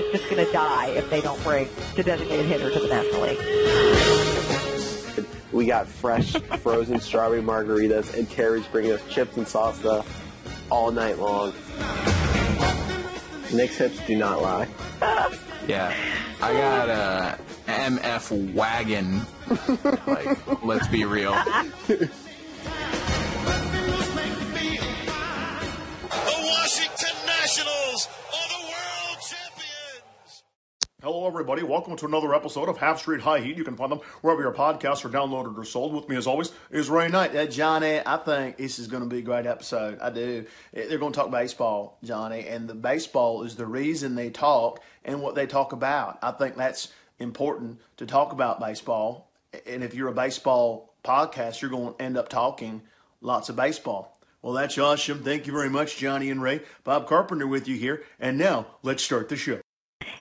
Is just going to die if they don't bring the designated hitter to the National League. We got fresh frozen strawberry margaritas, and Terry's bringing us chips and salsa all night long. Nick's hips do not lie. Yeah, I got a MF wagon. like, let's be real. The Washington Nationals Hello, everybody. Welcome to another episode of Half Street High Heat. You can find them wherever your podcasts are downloaded or sold. With me, as always, is Ray Knight. Uh, Johnny, I think this is going to be a great episode. I do. They're going to talk baseball, Johnny, and the baseball is the reason they talk and what they talk about. I think that's important to talk about baseball. And if you're a baseball podcast, you're going to end up talking lots of baseball. Well, that's awesome. Thank you very much, Johnny and Ray. Bob Carpenter with you here. And now let's start the show.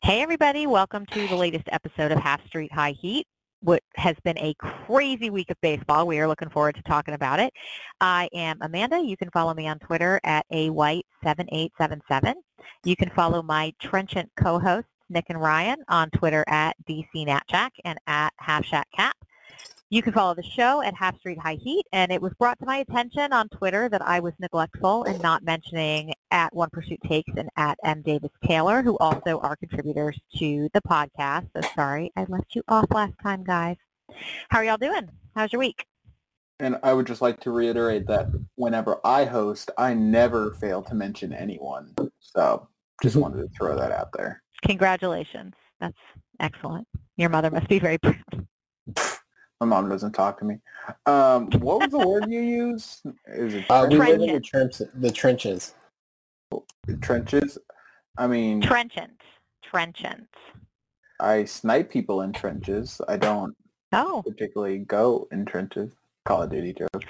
Hey, everybody. Welcome to the latest episode of Half Street High Heat. What has been a crazy week of baseball. We are looking forward to talking about it. I am Amanda. You can follow me on Twitter at awhite7877. You can follow my trenchant co-hosts, Nick and Ryan, on Twitter at DCNatChack and at HalfShackCap. You can follow the show at Half Street High Heat, and it was brought to my attention on Twitter that I was neglectful in not mentioning at One Pursuit Takes and at M. Davis Taylor, who also are contributors to the podcast. So sorry I left you off last time, guys. How are y'all doing? How's your week? And I would just like to reiterate that whenever I host, I never fail to mention anyone. So just wanted to throw that out there. Congratulations. That's excellent. Your mother must be very proud. My mom doesn't talk to me. Um, what was the word you used? Is it Uh, we live in the, Trenches. trench, the trenches. trenches? I mean, Trenchant. Trenchant. I snipe people in trenches. I don't Oh, particularly go in trenches. Call of Duty joke.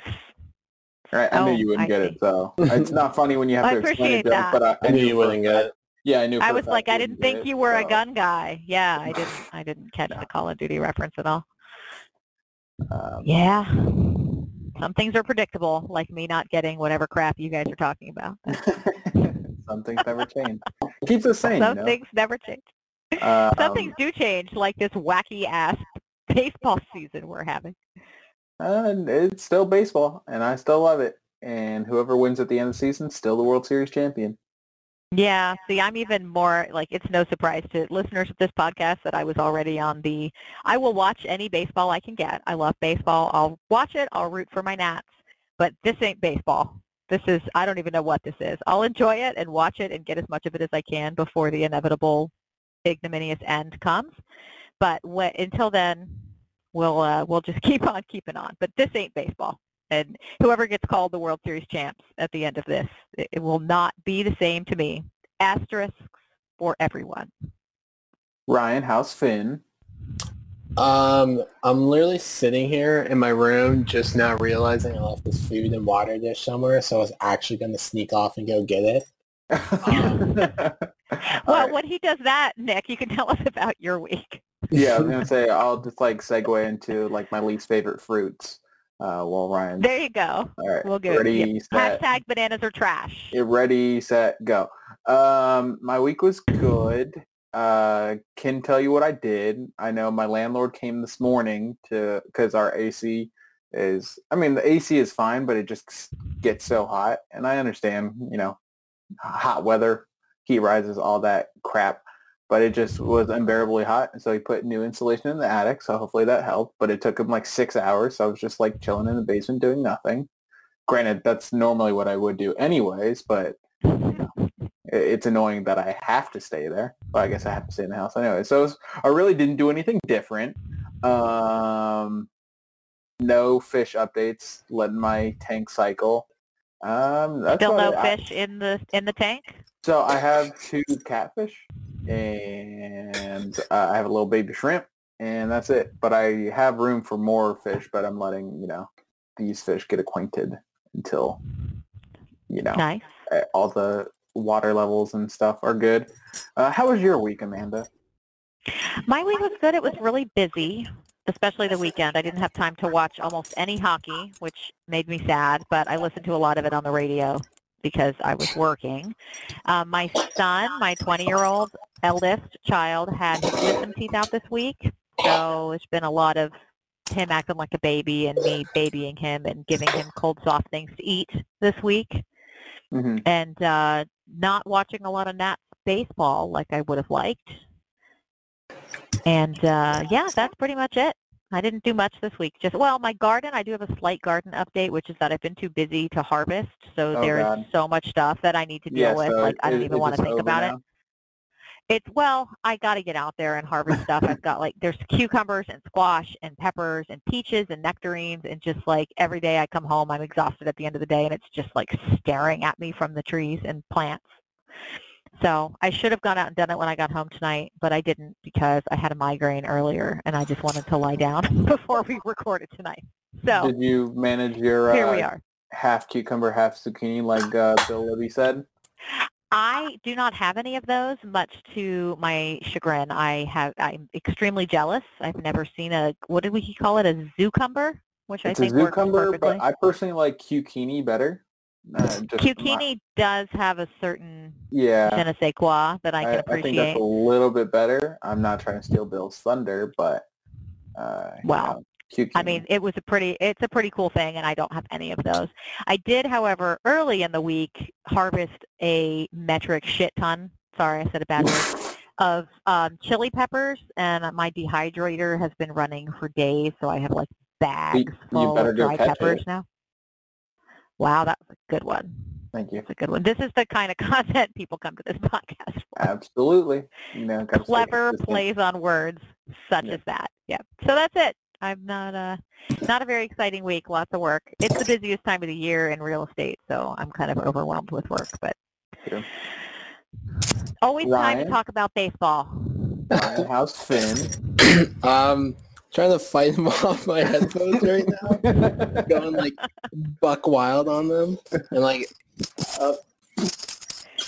Right, I Oh, knew you wouldn't I get see. it, so it's not funny when you have I to explain appreciate it, that. but I, I knew you wouldn't get it. Yeah, I knew. I was like, I you didn't think it, you were a gun guy. Yeah, I didn't. I didn't catch the Call of Duty reference at all. Um, Yeah. Some things are predictable, like me not getting whatever crap you guys are talking about. Some things never change. Keeps us sane, Some you know? things never change. Um, Some things do change, like this wacky ass baseball season we're having. And it's still baseball, and I still love it. And whoever wins at the end of the season, still the World Series champion. Yeah, see, I'm even more like it's no surprise to listeners of this podcast that I was already on the. I will watch any baseball I can get. I love baseball. I'll watch it. I'll root for my Nats. But this ain't baseball. This is I don't even know what this is. I'll enjoy it and watch it and get as much of it as I can before the inevitable ignominious end comes. But wh- until then, we'll uh, we'll just keep on keeping on. But this ain't baseball. And whoever gets called the World Series champs at the end of this, it, it will not be the same to me. Asterisks for everyone. Ryan, how's Finn? Um, I'm literally sitting here in my room just now realizing I left this food and water dish somewhere, so I was actually going to sneak off and go get it. Um, Well, Alright. when he does that, Nick, you can tell us about your week. yeah, I was gonna say I'll just like segue into like my least favorite fruits. Uh, while Ryan. There you go. All right. We'll go. Ready, Yep. set. Hashtag bananas are trash. Get ready, set, go. Um, my week was good. Uh, can tell you what I did. I know my landlord came this morning to because our AC is. I mean, the AC is fine, but it just gets so hot, and I understand. You know, hot weather, heat rises, all that crap. But it just was unbearably hot, and so he put new insulation in the attic. So hopefully that helped. But it took him like six hours. So I was just like chilling in the basement doing nothing. Granted, that's normally what I would do anyways, but I- It's annoying that I have to stay there, but I guess I have to stay in the house anyway. So it's- I really didn't do anything different. Um, no fish updates. Letting my tank cycle. Um, Still no. I- fish in the in the tank. so I have two catfish, and uh, I have a little baby shrimp, and that's it. But I have room for more fish, but I'm letting you know these fish get acquainted until you know Nice. all the water levels and stuff are good. Uh, how was your week, Amanda? My week was good. It was really busy, especially the weekend. I didn't have time to watch almost any hockey, which made me sad, but I listened to a lot of it on the radio because I was working. Um, my son, my 20-year-old eldest child, had his wisdom teeth out this week, so it's been a lot of him acting like a baby and me babying him and giving him cold soft things to eat this week hmm and uh, not watching a lot of Nats baseball like I would have liked. And uh, yeah, that's pretty much it. I didn't do much this week. Just well, my garden. I do have a slight garden update, which is that I've been too busy to harvest. So Oh, there's God. so much stuff that I need to deal Yeah, with. so Like I don't even want to think about it. It's well, I got to get out there and harvest stuff. I've got like there's cucumbers and squash and peppers and peaches and nectarines and just like every day I come home I'm exhausted at the end of the day and it's just like staring at me from the trees and plants. So I should have gone out and done it when I got home tonight, but I didn't because I had a migraine earlier and I just wanted to lie down before we recorded tonight. So Did you manage your here uh, we are. half cucumber, half zucchini, like uh, Bill Libby said? I do not have any of those, much to my chagrin. I have. I'm extremely jealous. I've never seen a what did we call it? A zucumber, which It's I a think works zucumber, perfectly. but I personally like zucchini better. Uh, my- does have a certain yeah, je ne sais quoi that I can I, I think that's a little bit better. I'm not trying to steal Bill's thunder, but uh, you Wow. know. I mean, it was a pretty, it's a pretty cool thing, and I don't have any of those. I did, however, early in the week, harvest a metric shit ton. Sorry, I said a bad word. Of um, chili peppers, and my dehydrator has been running for days, so I have like bags you full better of dry peppers it. now. Wow, that was a good one. Thank you. That's a good one. This is the kind of content people come to this podcast for. Absolutely. You know, Clever plays on words, such Yeah. as that. Yeah. So that's it. I'm not a not a very exciting week. Lots of work. It's the busiest time of the year in real estate, so I'm kind of overwhelmed with work. But True. always time to talk about baseball. Ryan, How's Finn? um, trying to fight him off my headphones right now. Going like buck wild on them, and like, uh,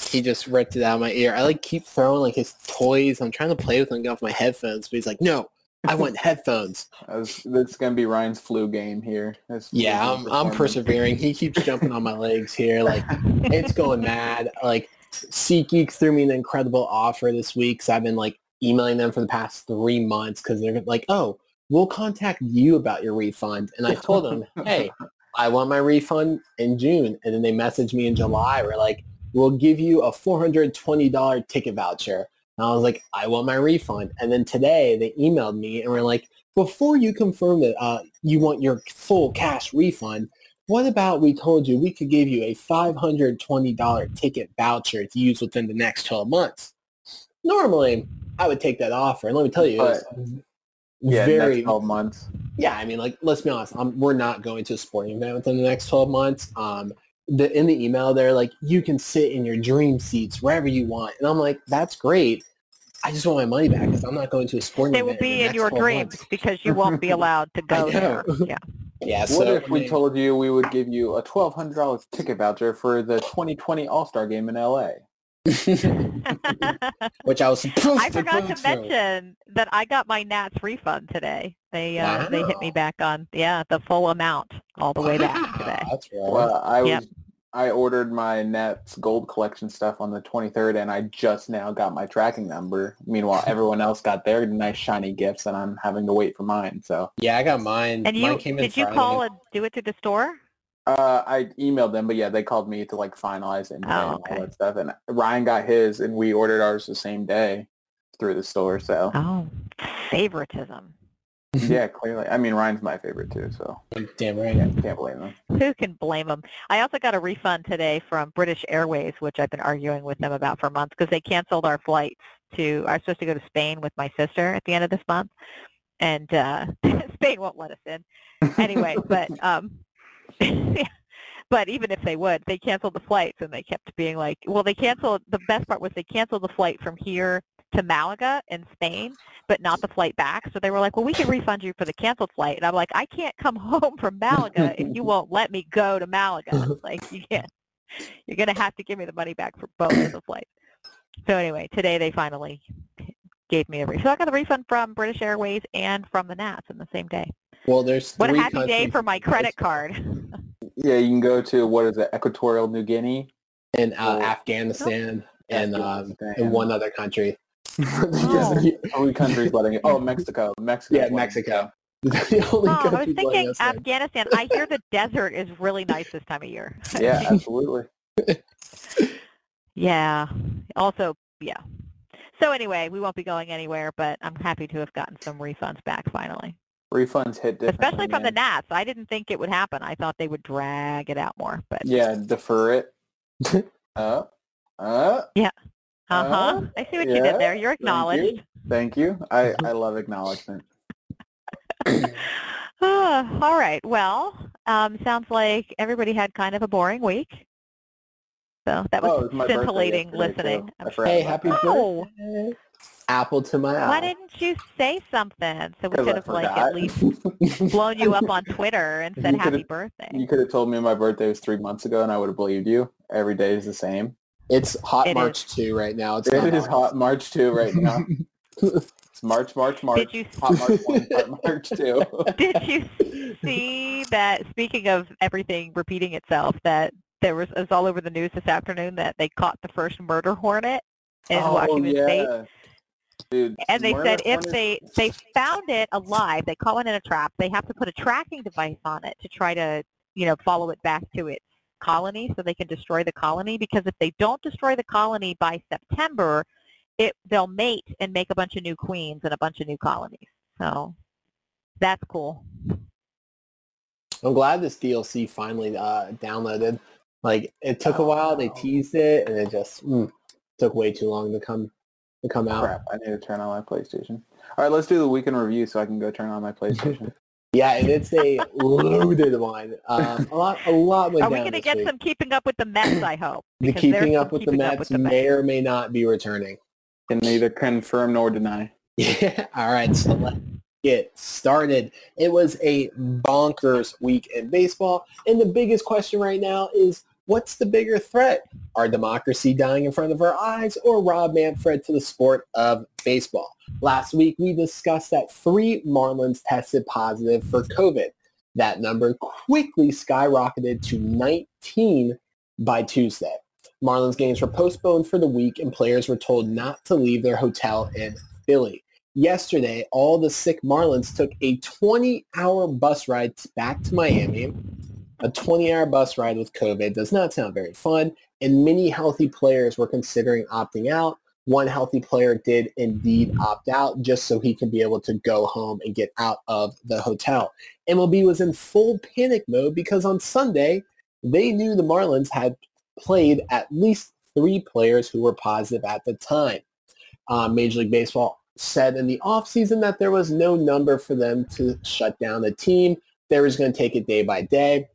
he just ripped it out of my ear. I like keep throwing like his toys. I'm trying to play with him, get off my headphones, but he's like, no, I want headphones. I was- This is gonna be Ryan's flu game here. Yeah, I'm, I'm persevering. He keeps jumping on my legs here. Like, it's going mad. Like, SeatGeek threw me an incredible offer this week. So I've been like emailing them for the past three months because they're like, oh, we'll contact you about your refund. And I told them, hey, I want my refund in June. And then they messaged me in July. We're like, we'll give you a $420 ticket voucher. And I was like, I want my refund. And then today they emailed me and were like, before you confirm that uh, you want your full cash refund, what about we told you we could give you a $520 ticket voucher to use within the next 12 months? Normally, I would take that offer. And let me tell you, Yeah, very, next 12 months. yeah, I mean, like, let's be honest. Um, we're not going to a sporting event within the next 12 months. Um, the, in the email, they're like, you can sit in your dream seats wherever you want. And I'm like, that's great. I just want my money back because I'm not going to a sporting event. They will be the in your dreams months. because you won't be allowed to go there. know. Yeah. Yeah, What so if we told you we would give you a $1,200 ticket voucher for the 2020 All-Star game in LA? which I was supposed I to forgot go to to. mention that I got my Nats refund today. They uh, they hit me back on yeah the full amount all the way back today. That's right. Well, I was Yep. I ordered my Nats gold collection stuff on the 23rd, and I just now got my tracking number. Meanwhile, everyone else got their nice shiny gifts, and I'm having to wait for mine. So yeah, I got mine. And mine you came in did you Friday. call and do it to the store? Uh, I emailed them, but yeah, they called me to like finalize it and, Oh, and okay. all that stuff. And Ryan got his, and we ordered ours the same day through the store. So Oh, favoritism. yeah, clearly. I mean, Ryan's my favorite too, so Damn right. yeah, can't blame him. Who can blame them? I also got a refund today from British Airways, which I've been arguing with them about for months because they canceled our flights to. I was supposed to go to Spain with my sister at the end of this month, and uh, Spain won't let us in. Anyway, but um, but even if they would, they canceled the flights, and they kept being like, well, they canceled. The best part was they canceled the flight from here to Malaga in Spain, but not the flight back. So they were like, well, we can refund you for the canceled flight. And I'm like, I can't come home from Malaga if you won't let me go to Malaga. Like, you can't. You're going to have to give me the money back for both of the flights. So anyway, today they finally gave me a refund. So I got a refund from British Airways and from the Nats in the same day. Well, there's What a three happy day for my credit card. Yeah, you can go to what is it, Equatorial New Guinea? in uh, Oh. Afghanistan and um, Afghanistan. and one other country. Oh. Three countries letting it. Oh, Mexico. Mexico. yeah, Mexico. the only Oh, I was thinking. Afghanistan. I hear the desert is really nice this time of year. Yeah, absolutely. Yeah. Also, yeah. So anyway, we won't be going anywhere, but I'm happy to have gotten some refunds back finally. Refunds hit differently. Especially from the. Nats. I didn't think it would happen. I thought they would drag it out more, but Yeah, defer it. uh, uh, yeah. uh-huh. I see what you did there. You're acknowledged. thank you. I, I love acknowledgement. All right. Well, um, sounds like everybody had kind of a boring week. So that Oh, was it was scintillating listening. too. I I'm forgot Hey, happy that. Oh. birthday. Apple to my eye. Why didn't you say something? So we could have like at least blown you up on Twitter and said happy birthday. You could have told me my birthday was three months ago, and I would have believed you. Every day is the same. It's hot It March 2 right now. It's It not hot March 2 right now. it's March, March, March. Did you Hot March 1, hot March 2. did you see that? Speaking of everything repeating itself, that there was it was all over the news this afternoon that they caught the first murder hornet in oh, Washington yeah. State. Dude, And they said if they they found it alive, they caught it in a trap. They have to put a tracking device on it to try to you know follow it back to its colony so they can destroy the colony. Because if they don't destroy the colony by September, it they'll mate and make a bunch of new queens and a bunch of new colonies. So that's cool. I'm glad this DLC finally uh, downloaded. Like it took a while. They teased it, and it just mm, took way too long to come to come out. Crap, I need to turn on my PlayStation. All right, let's do the weekend review so I can go turn on my PlayStation. Yeah, and it's a loaded one. Um, a lot, a lot went Are we going to get week. some keeping up with the Mets? I hope. The because there's keeping up with the keeping Mets up with the Mets. may or may not be returning. Can neither confirm nor deny. Yeah. All right. So let's get started. It was a bonkers week in baseball, and the biggest question right now is. What's the bigger threat? Our democracy dying in front of our eyes or Rob Manfred to the sport of baseball? Last week, we discussed that three Marlins tested positive for COVID. That number quickly skyrocketed to 19 by Tuesday. Marlins games were postponed for the week and players were told not to leave their hotel in Philly. Yesterday, all the sick Marlins took a 20-hour bus ride back to Miami. A 20-hour bus ride with COVID does not sound very fun, and many healthy players were considering opting out. One healthy player did indeed opt out just so he can be able to go home and get out of the hotel. MLB was in full panic mode because on Sunday, they knew the Marlins had played at least three players who were positive at the time. Uh, Major League Baseball said in the offseason that there was no number for them to shut down the team. They was going to take it day by day.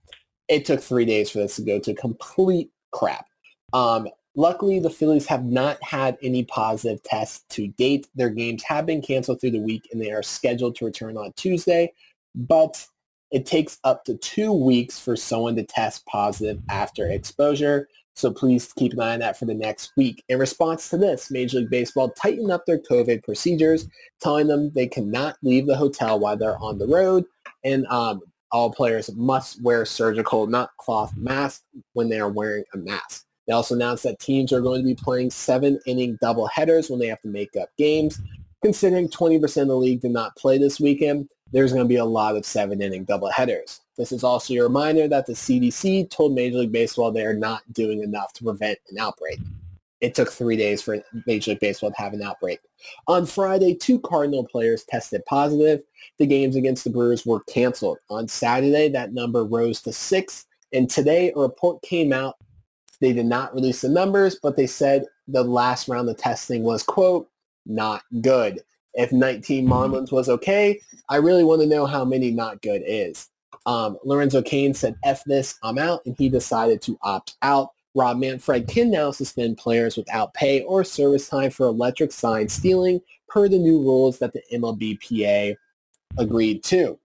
It took three days for this to go to complete crap. Um, luckily, the Phillies have not had any positive tests to date. Their games have been canceled through the week, and they are scheduled to return on Tuesday. But it takes up to two weeks for someone to test positive after exposure. So please keep an eye on that for the next week. In response to this, Major League Baseball tightened up their COVID procedures, telling them they cannot leave the hotel while they're on the road, and um, all players must wear surgical, not cloth masks when they are wearing a mask. They also announced that teams are going to be playing seven-inning doubleheaders when they have to make up games. Considering 20% of the league did not play this weekend, there's going to be a lot of seven-inning doubleheaders. This is also a reminder that the CDC told Major League Baseball they are not doing enough to prevent an outbreak. It took three days for Major League Baseball to have an outbreak. On Friday, two Cardinal players tested positive. The games against the Brewers were canceled. On Saturday, that number rose to six. And today, a report came out. They did not release the numbers, but they said the last round of testing was, quote, not good. If 19 Marlins was okay, I really want to know how many not good is. Um, Lorenzo Cain said, F this, I'm out, and he decided to opt out. Rob Manfred can now suspend players without pay or service time for electric sign stealing per the new rules that the MLBPA agreed to.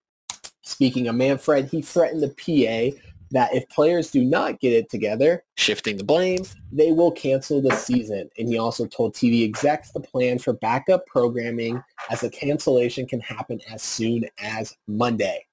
Speaking of Manfred, he threatened the PA that if players do not get it together, shifting the blame, they will cancel the season. And he also told TV execs the plan for backup programming as a cancellation can happen as soon as Monday.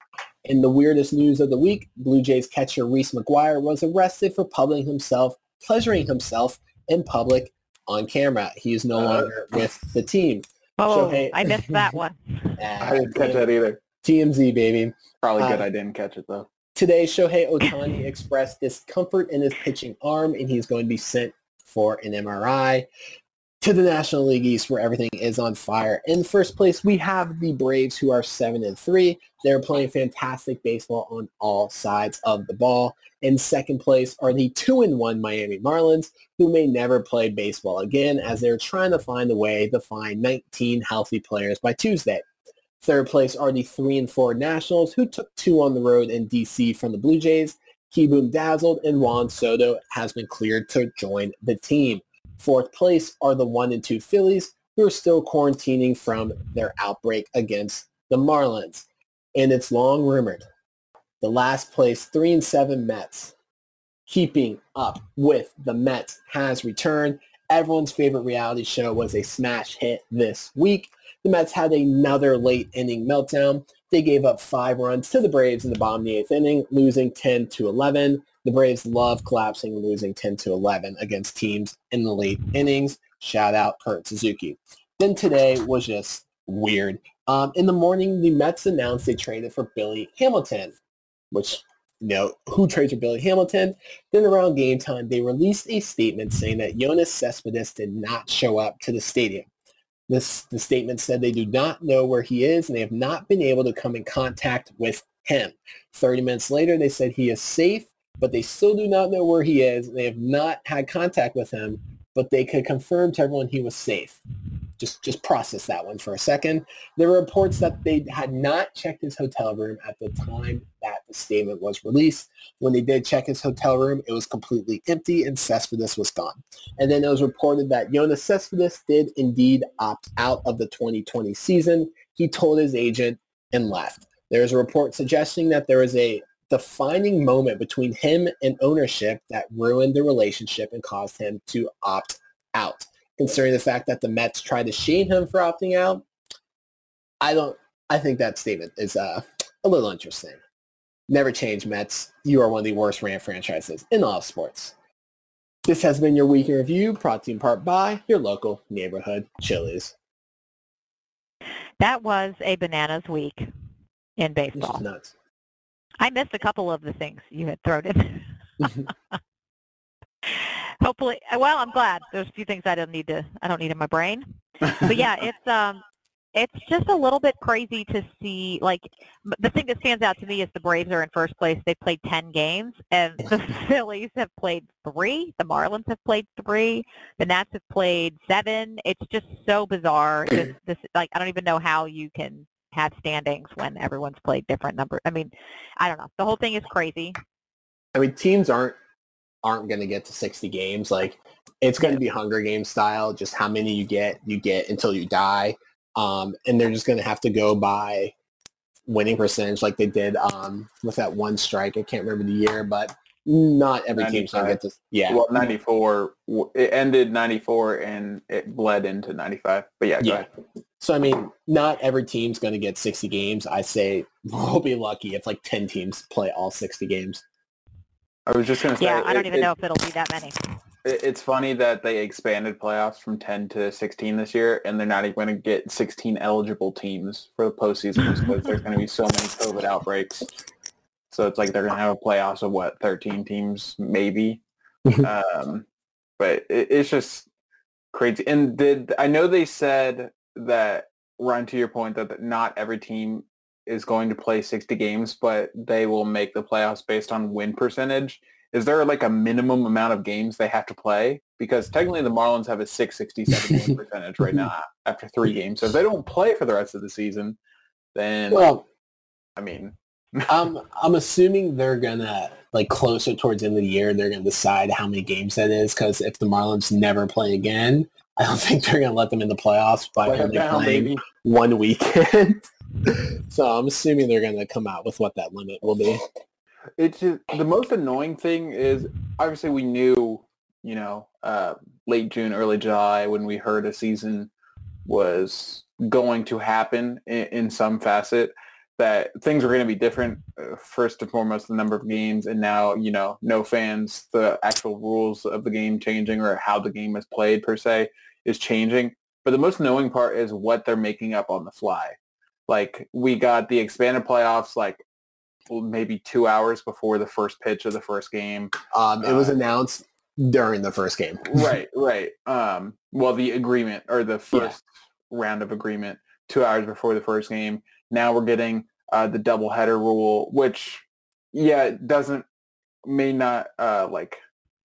In the weirdest news of the week, Blue Jays catcher Reese McGuire was arrested for publishing himself, pleasuring himself in public on camera. He is no longer with the team. Oh, Shohei- I missed that one. I didn't catch that either. TMZ, baby. Probably good Uh, I didn't catch it though. Today, Shohei Ohtani expressed discomfort in his pitching arm, and he's going to be sent for an MRI to the National League East, where everything is on fire. In first place, we have the Braves, who are seven and three. They're playing fantastic baseball on all sides of the ball. In second place are the two and one Miami Marlins, who may never play baseball again, as they're trying to find a way to find 19 healthy players by Tuesday. Third place are the three and four Nationals, who took two on the road in DC from the Blue Jays. Kieboom dazzled, and Juan Soto has been cleared to join the team. Fourth place are the one and two Phillies, who are still quarantining from their outbreak against the Marlins. And it's long rumored the last place three and seven Mets, keeping up with the Mets, has returned. Everyone's favorite reality show was a smash hit this week. The Mets had another late inning meltdown. They gave up five runs to the Braves in the bottom of the eighth inning, losing 10 to 11. The Braves love collapsing and losing 10 to 11 against teams in the late innings. Shout out Kurt Suzuki. Then today was just weird. Um, in the morning, the Mets announced they traded for Billy Hamilton, which, you know, who trades for Billy Hamilton? Then around game time, they released a statement saying that Yoenis Cespedes did not show up to the stadium. This the statement said they do not know where he is and they have not been able to come in contact with him. 30 minutes later, they said he is safe, but they still do not know where he is. They have not had contact with him, but they could confirm to everyone he was safe. Just just process that one for a second. There were reports that they had not checked his hotel room at the time that the statement was released. When they did check his hotel room, it was completely empty and Cespedes was gone. And then it was reported that Yoenis Cespedes did indeed opt out of the 2020 season. He told his agent and left. There is a report suggesting that there was a defining moment between him and ownership that ruined the relationship and caused him to opt out. Considering the fact that the Mets tried to shame him for opting out, I don't. I think that statement is uh, a little interesting. Never change, Mets. You are one of the worst ran franchises in all of sports. This has been your week in review, brought to you in part by your local neighborhood Chili's. That was a bananas week in This baseball. nuts. I missed a couple of the things you had thrown in. Hopefully, well, I'm glad. There's a few things I don't need to. I don't need in my brain. But yeah, it's um, it's just a little bit crazy to see. Like the thing that stands out to me is the Braves are in first place. They played ten games, and the Phillies have played three. The Marlins have played three. The Nats have played seven. It's just so bizarre. This, this like I don't even know how you can have standings when everyone's played different numbers. I mean, I don't know. The whole thing is crazy. I mean, teams aren't aren't going to get to 60 games. Like it's going to be Hunger Games style. Just how many you get, you get until you die. Um, and they're just going to have to go by winning percentage, like they did um, with that one strike. I can't remember the year, but not every team's going to get to. Yeah, Well, 94, it ended 94 and it bled into 95. But yeah, go Yeah. ahead. So I mean, not every team's going to get 60 games. I say we'll be lucky if like 10 teams play all 60 games. I was just going to say. Yeah, I don't it- even it- know if it'll be that many. it- It's funny that they expanded playoffs from 10 to 16 this year, and they're not even going to get 16 eligible teams for the postseason because there's going to be so many COVID outbreaks. So it's like they're going to have a playoffs of what 13 teams maybe. um, but it, it's just crazy. And did I know they said that run to your point, that not every team is going to play 60 games, but they will make the playoffs based on win percentage. Is there like a minimum amount of games they have to play? Because technically the Marlins have a 667 win percentage right now after three games. So if they don't play for the rest of the season, then Well, I mean, um, I'm assuming they're gonna like closer towards the end of the year. They're gonna decide how many games that is. Because if the Marlins never play again, I don't think they're gonna let them in the playoffs by play only down, playing baby. one weekend. so I'm assuming they're gonna come out with what that limit will be. It's just, the most annoying thing is obviously we knew, you know, uh, late June, early July when we heard a season was going to happen in, in some facet that things were going to be different. Uh, first and foremost, the number of games, and now you know, no fans, the actual rules of the game changing or how the game is played per se is changing. But the most knowing part is what they're making up on the fly. Like we got the expanded playoffs like maybe two hours before the first pitch of the first game. Um, it was Uh, announced during the first game. right, right. Um, well, the agreement or the first round of agreement two hours before the first game. Now we're getting uh, the doubleheader rule, which yeah, it doesn't may not uh, like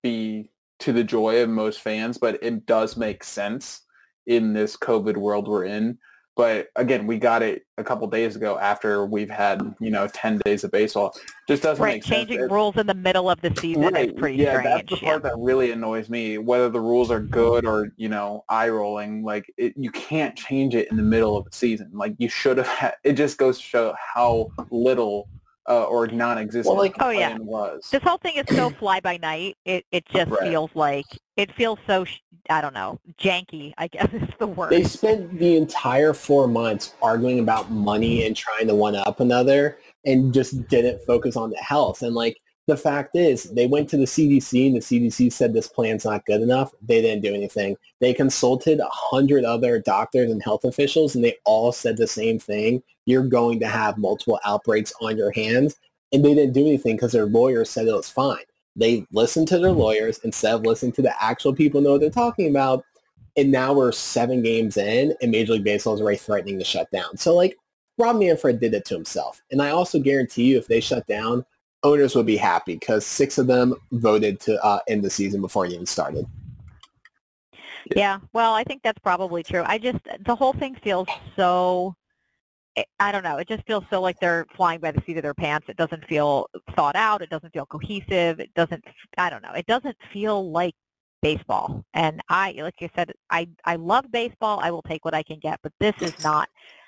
be to the joy of most fans, but it does make sense in this COVID world we're in. But again, we got it a couple days ago after we've had you know ten days of baseball. Just doesn't Right, make sense. changing rules in the middle of the season Right, is pretty yeah, strange. that's the part that really annoys me. Whether the rules are good or you know eye rolling, like it, you can't change it in the middle of the season. Like you should have. Had, it just goes to show how little uh, or non-existent Well, like- Oh, yeah. plan was. This whole thing is so fly by night. It it just Right. feels like it feels so I don't know janky. I guess is the word. They spent the entire four months arguing about money and trying to one up another and just didn't focus on the health. And like the fact is they went to the CDC and the CDC said this plan's not good enough. They didn't do anything. They consulted a hundred other doctors and health officials and they all said the same thing. You're going to have multiple outbreaks on your hands. And they didn't do anything because their lawyers said it was fine. They listened to their mm-hmm. lawyers instead of listening to the actual people know what they're talking about and now we're seven games in, and Major League Baseball is already threatening to shut down. So, like, Rob Manfred did it to himself. And I also guarantee you, if they shut down, owners would be happy because six of them voted to uh, end the season before it even started. Yeah, well, I think that's probably true. I just the whole thing feels so I- I don't know. It just feels so like they're flying by the seat of their pants. It doesn't feel thought out. It doesn't feel cohesive. It doesn't I don't know. It doesn't feel like baseball. And I like you said I I love baseball. I will take what I can get, but this is not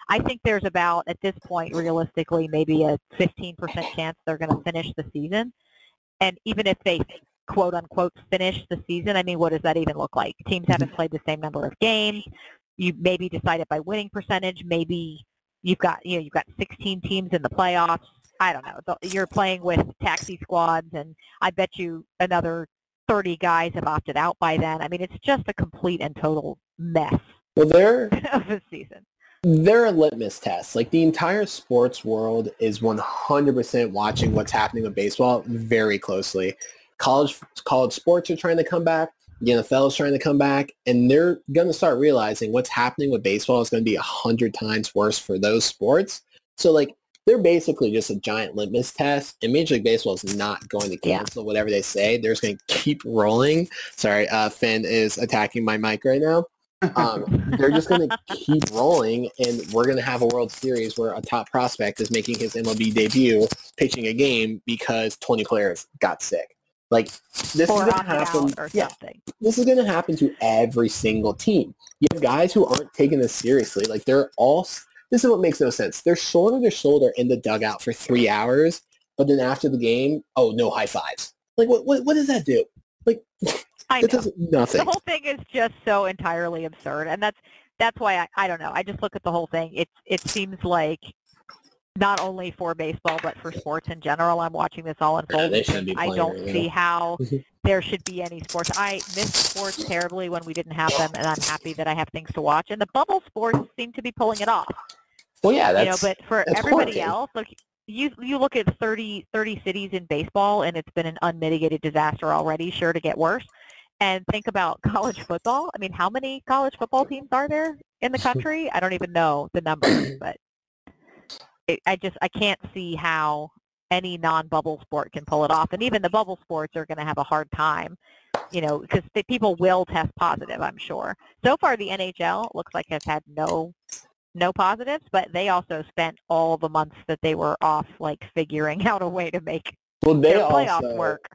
I think there's about at this point realistically maybe a 15% chance they're going to finish the season. And even if they quote unquote finish the season, I mean, what does that even look like? Teams haven't played the same number of games. You maybe decide it by winning percentage. Maybe you've got you know you've got 16 teams in the playoffs. I don't know. You're playing with taxi squads, and I bet you another 30 guys have opted out by then. I mean, it's just a complete and total mess Well, they're of a season. They're a litmus test. Like the entire sports world is 100% watching what's happening with baseball very closely. College college sports are trying to come back. The NFL is trying to come back, and they're going to start realizing what's happening with baseball is going to be a hundred times worse for those sports. So like they're basically just a giant litmus test, and Major League Baseball is not going to Yeah. cancel whatever they say. They're just going to keep rolling. Sorry, uh, Finn is attacking my mic right now um, they're just going to keep rolling, and we're going to have a World Series where a top prospect is making his MLB debut, pitching a game because 20 players got sick. Like this or is going to happen. Yeah, something. this is going to happen to every single team. You have guys who aren't taking this seriously. Like they're all. This is what makes no sense. They're shoulder to shoulder in the dugout for three hours, but then after the game, oh no high fives. Like what? What, what does that do? Like I it know. does nothing. the whole thing is just so entirely absurd and that's that's why I, I don't know i just look at the whole thing it it seems like not only for baseball but for sports in general i'm watching this all unfold they i don't right now. see how Mhm. there should be any sports i miss sports terribly when we didn't have them and i'm happy that i have things to watch and the bubble sports seem to be pulling it off well, yeah, that's, you know but for everybody quarantine. else look you you look at 30 30 cities in baseball and it's been an unmitigated disaster already sure to get worse and think about college football. I mean, how many college football teams are there in the country? I don't even know the numbers, but it, I just I can't see how any non-bubble sport can pull it off, and even the bubble sports are going to have a hard time, you know, because people will test positive. I'm sure. So far, the NHL looks like has had no no positives, but they also spent all the months that they were off, like figuring out a way to make Well, they their playoffs also work.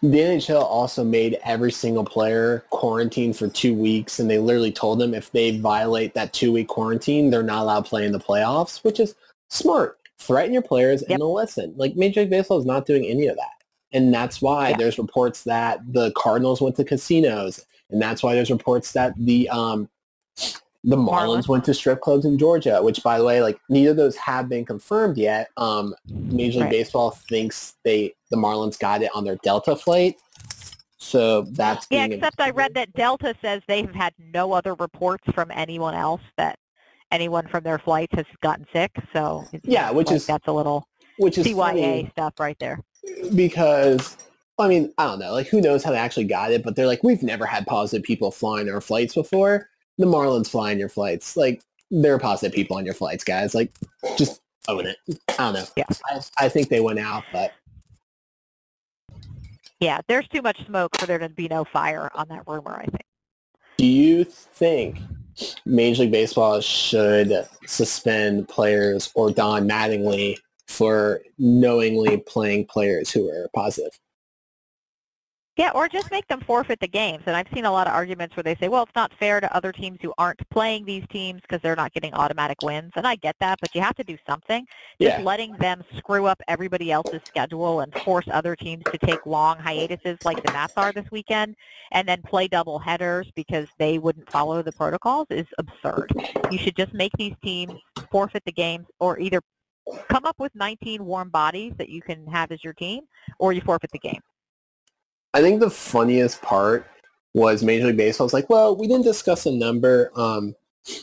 The NHL also made every single player quarantine for two weeks, and they literally told them if they violate that two week quarantine, they're not allowed to play in the playoffs, which is smart. Threaten your players and Yep. they'll listen. Like Major League Baseball is not doing any of that, and that's why Yeah. there's reports that the Cardinals went to casinos, and that's why there's reports that the um the Marlins went to strip clubs in Georgia, which by the way, like neither of those have been confirmed yet. Um, Major League Right. Baseball thinks they the Marlins got it on their Delta flight, so that's Yeah, except I read that Delta says they've had no other reports from anyone else that anyone from their flights has gotten sick. So Yeah, which like is- that's a little which is CYA stuff right there. because I mean I don't know, like who knows how they actually got it, but they're like we've never had positive people flying our flights before. The Marlins flying your flights, like there are positive people on your flights, guys. Like just own it. I don't know. Yeah. I, I think they went out, but Yeah, there's too much smoke for there to be no fire on that rumor. I think. Do you think Major League Baseball should suspend players or Don Mattingly for knowingly playing players who are positive? Yeah, or just make them forfeit the games. And I've seen a lot of arguments where they say, well, it's not fair to other teams who aren't playing these teams because they're not getting automatic wins. And I get that, but you have to do something. Just Yeah. letting them screw up everybody else's schedule and force other teams to take long hiatuses like the Nats are this weekend and then play double headers because they wouldn't follow the protocols is absurd. You should just make these teams forfeit the games or either come up with 19 warm bodies that you can have as your team or you forfeit the game. I think the funniest part was Major League Baseball was like, well, we didn't discuss a number. Um,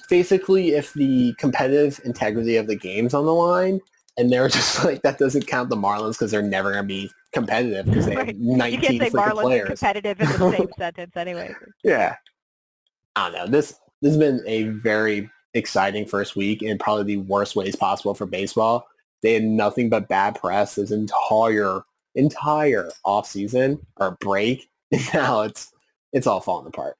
basically, if the competitive integrity of the game's on the line, and they're just like, that doesn't count the Marlins because they're never going to be competitive because they Right. have You 19 can't say Marlins players. competitive in the same sentence anyway. Yeah. I don't know. This this has been a very exciting first week in probably the worst ways possible for baseball. They had nothing but bad press this entire entire off season or break. And now it's it's all falling apart.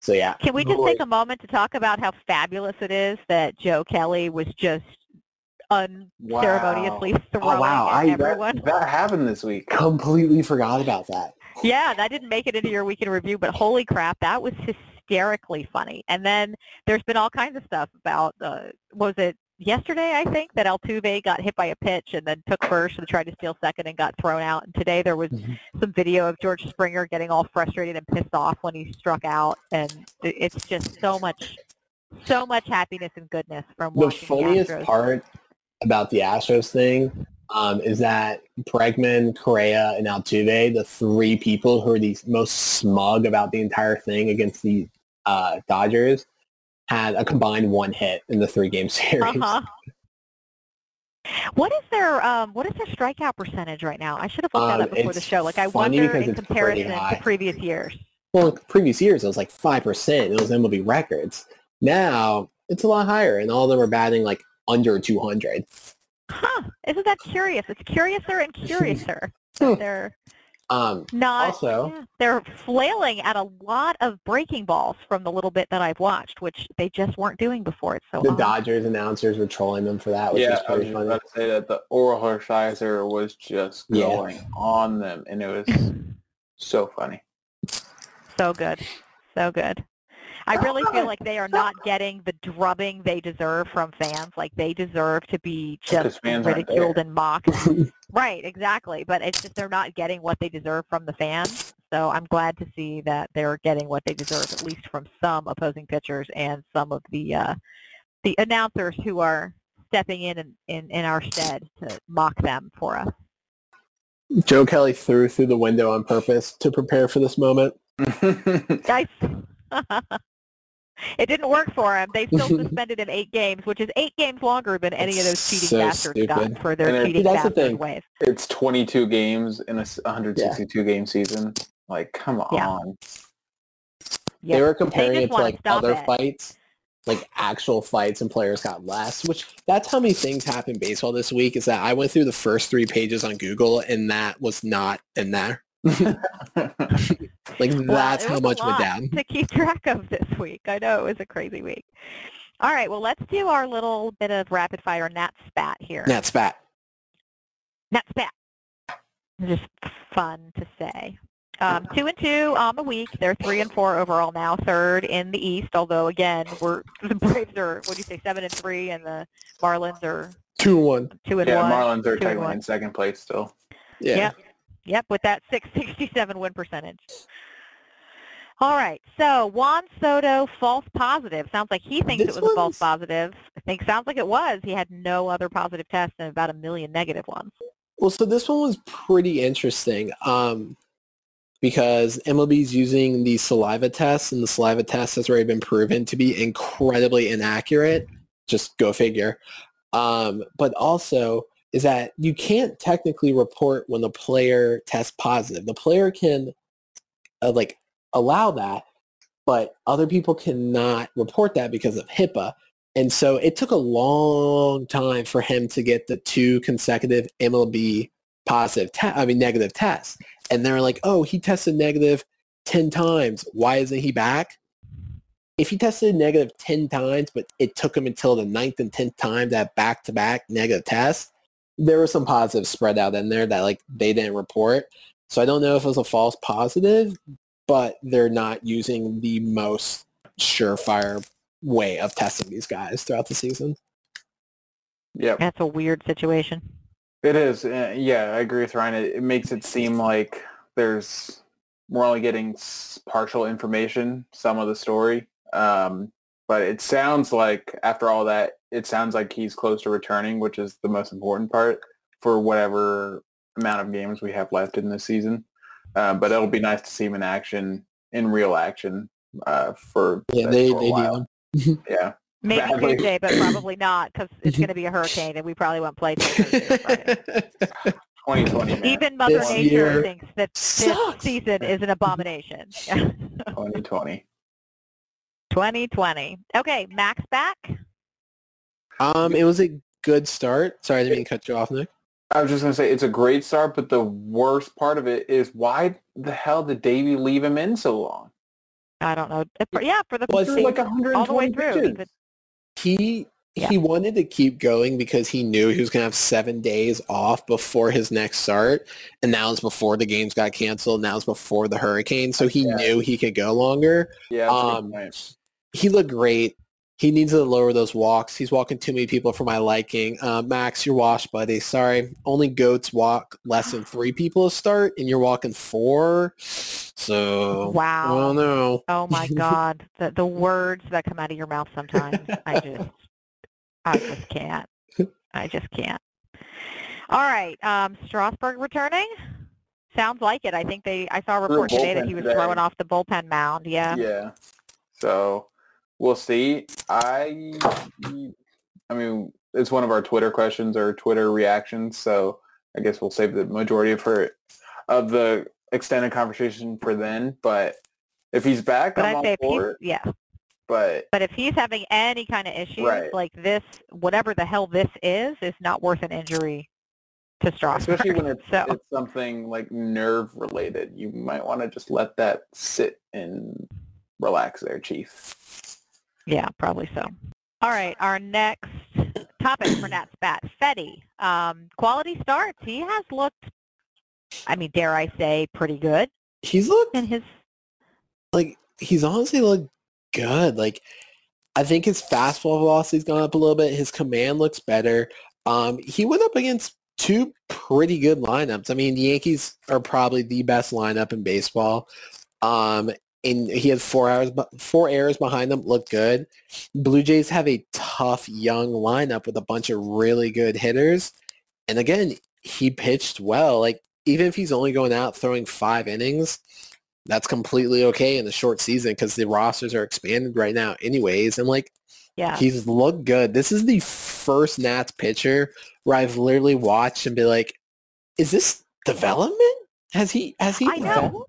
So yeah. Can we just take a moment to talk about how fabulous it is that Joe Kelly was just unceremoniously throwing Oh wow, at I everyone? That, that happened this week. completely forgot about that. Yeah, that didn't make it into your weekend review, but holy crap, that was hysterically funny. And then there's been all kinds of stuff about, uh, was it yesterday, I think, that Altuve got hit by a pitch and then took first and tried to steal second and got thrown out. And today there was Mhm. some video of George Springer getting all frustrated and pissed off when he struck out. And it's just so much, so much happiness and goodness from The funniest the part about the Astros thing um, is that Bregman, Correa, and Altuve, the three people who are the most smug about the entire thing against the uh, Dodgers, had a combined one hit in the three-game series. Uh-huh. What is their um, what is their strikeout percentage right now? I should have looked that Um, up before the show. Like I wonder in comparison to previous years. Well, previous years, it was like 5%. It was MLB records. Now, it's a lot higher, and all of them are batting like under 200. Huh? Isn't that curious? It's curiouser and curiouser. That they're Um, not. Also- yeah, they're flailing at a lot of breaking balls from the little bit that I've watched, which they just weren't doing before. It's so the odd. Dodgers announcers were trolling them for that, which yeah, was I was pretty funny. about to say that the Orel Hershiser was just Yeah. going on them, and it was so funny. So good. So good. I really feel like they are not getting the drubbing they deserve from fans. Like they deserve to be just ridiculed and mocked. right, exactly. But it's just they're not getting what they deserve from the fans. So I'm glad to see that they're getting what they deserve, at least from some opposing pitchers and some of the uh, the announcers who are stepping in, in in in our stead to mock them for us. Joe Kelly threw through the window on purpose to prepare for this moment. Guys, it didn't work for him. They still suspended him eight games, which is eight games longer than any of those cheating So bastards got for their And it- cheating that's the thing. ways. it's 22 games in a 162 game season. Like, come Yeah. on. Yeah. They were comparing just it to like other it. fights, like actual fights, and players got less. Which that's how many things happened baseball this week. Is that I went through the first three pages on Google, and that was not in there. Like that's it how much went lot down. to keep track of this week. I know it was a crazy week. All right, well, let's do our little bit of rapid fire Nat spat here. Nat spat. Nat spat. Just fun to say. Um, two and two on the week. They're three and four overall now, third in the East. Although again, we're the Braves are what do you say, seven and three, and the Marlins are Two and one. two and yeah, one. Marlins are two technically one. in second place still. Yeah. Yep. Yep, with that 667 win percentage. All right, so Juan Soto false positive. Sounds like he thinks This it was a false positive. I think sounds like it was. He had no other positive tests and about a million negative ones. Well, so this one was pretty interesting um, because MLB's using the saliva test, and the saliva test has already been proven to be incredibly inaccurate. Just go figure. Um, but also is that you can't technically report when the player tests positive. The player can uh, like allow that, but other people cannot report that because of HIPAA. And so it took a long time for him to get the two consecutive MLB positive, te- I mean negative tests. And they're like, oh, he tested negative 10 times. Why isn't he back? If he tested negative 10 times, but it took him until the ninth and 10th time that back-to-back negative tests, there was some positives spread out in there that like they didn't report. So I don't know if it was a false positive, but they're not using the most surefire way of testing these guys throughout the season. Yep. That's a weird situation. It is. uh, Yeah, I agree with Ryan. It, it makes it seem like there's we're only getting partial information, some of the story. Um, but it sounds like after all that, it sounds like he's close to returning, which is the most important part for whatever amount of games we have left in this season. Uh, but it'll be nice to see him in action, in real action, uh, for Yeah, a they, short they while. do. Yeah. Maybe Badly. Tuesday, but probably not because it's going to be a hurricane and we probably won't play till Thursday or Friday. 2020. Even Mother This Nature thinks that this season is an abomination. 2020. 2020. Okay, Max back. Um, it was a good start. Sorry, I didn't mean to cut you off, Nick. I was just gonna say it's a great start, but the worst part of it is why the hell did Davey leave him in so long? I don't know. Yeah, for the Well, He threw see, all the way through. He Yeah. he wanted to keep going because he knew he was gonna have seven days off before his next start, and that was before the games got canceled. And that was before the hurricane, so he Yeah. knew he could go longer. Yeah, that's a good Um, point. he looked great. He needs to lower those walks. He's walking too many people for my liking. Uh, Max, you're washed, buddy. Sorry. Only goats walk less than three people to start, and you're walking four. So, Wow. I don't know. Oh my God, the the words that come out of your mouth sometimes, I just, I just can't. I just can't. All right, um, Strasburg returning. Sounds like it. I think they. I saw a report today that he was today. throwing off the bullpen mound. Yeah. Yeah. So we'll see. I I mean, it's one of our Twitter questions or Twitter reactions, so I guess we'll save the majority of her of the extended conversation for then. But if he's back, But I'm I all say if he's, for it. yeah. But But if he's having any kind of issues Right. like this, whatever the hell this is, is not worth an injury to Strasburg. especially when it's, so it's something like nerve related, you might want to just let that sit and relax there, Chief. Yeah, probably so. All right, our next topic for Nat Spat, Fedde. Um, quality starts. He has looked, I mean, dare I say, pretty good He's looked in his. like he's honestly looked good. Like I think his fastball velocity's gone up a little bit. His command looks better. Um, he went up against two pretty good lineups. I mean, the Yankees are probably the best lineup in baseball. Um, and he had four hours, four errors behind them. Looked good. Blue Jays have a tough young lineup with a bunch of really good hitters. And again, he pitched well. Like even if he's only going out throwing five innings, that's completely okay in the short season because the rosters are expanded right now anyways. And like Yeah. he's looked good. This is the first Nats pitcher where I've literally watched and be like, is this development? Has he has he I know.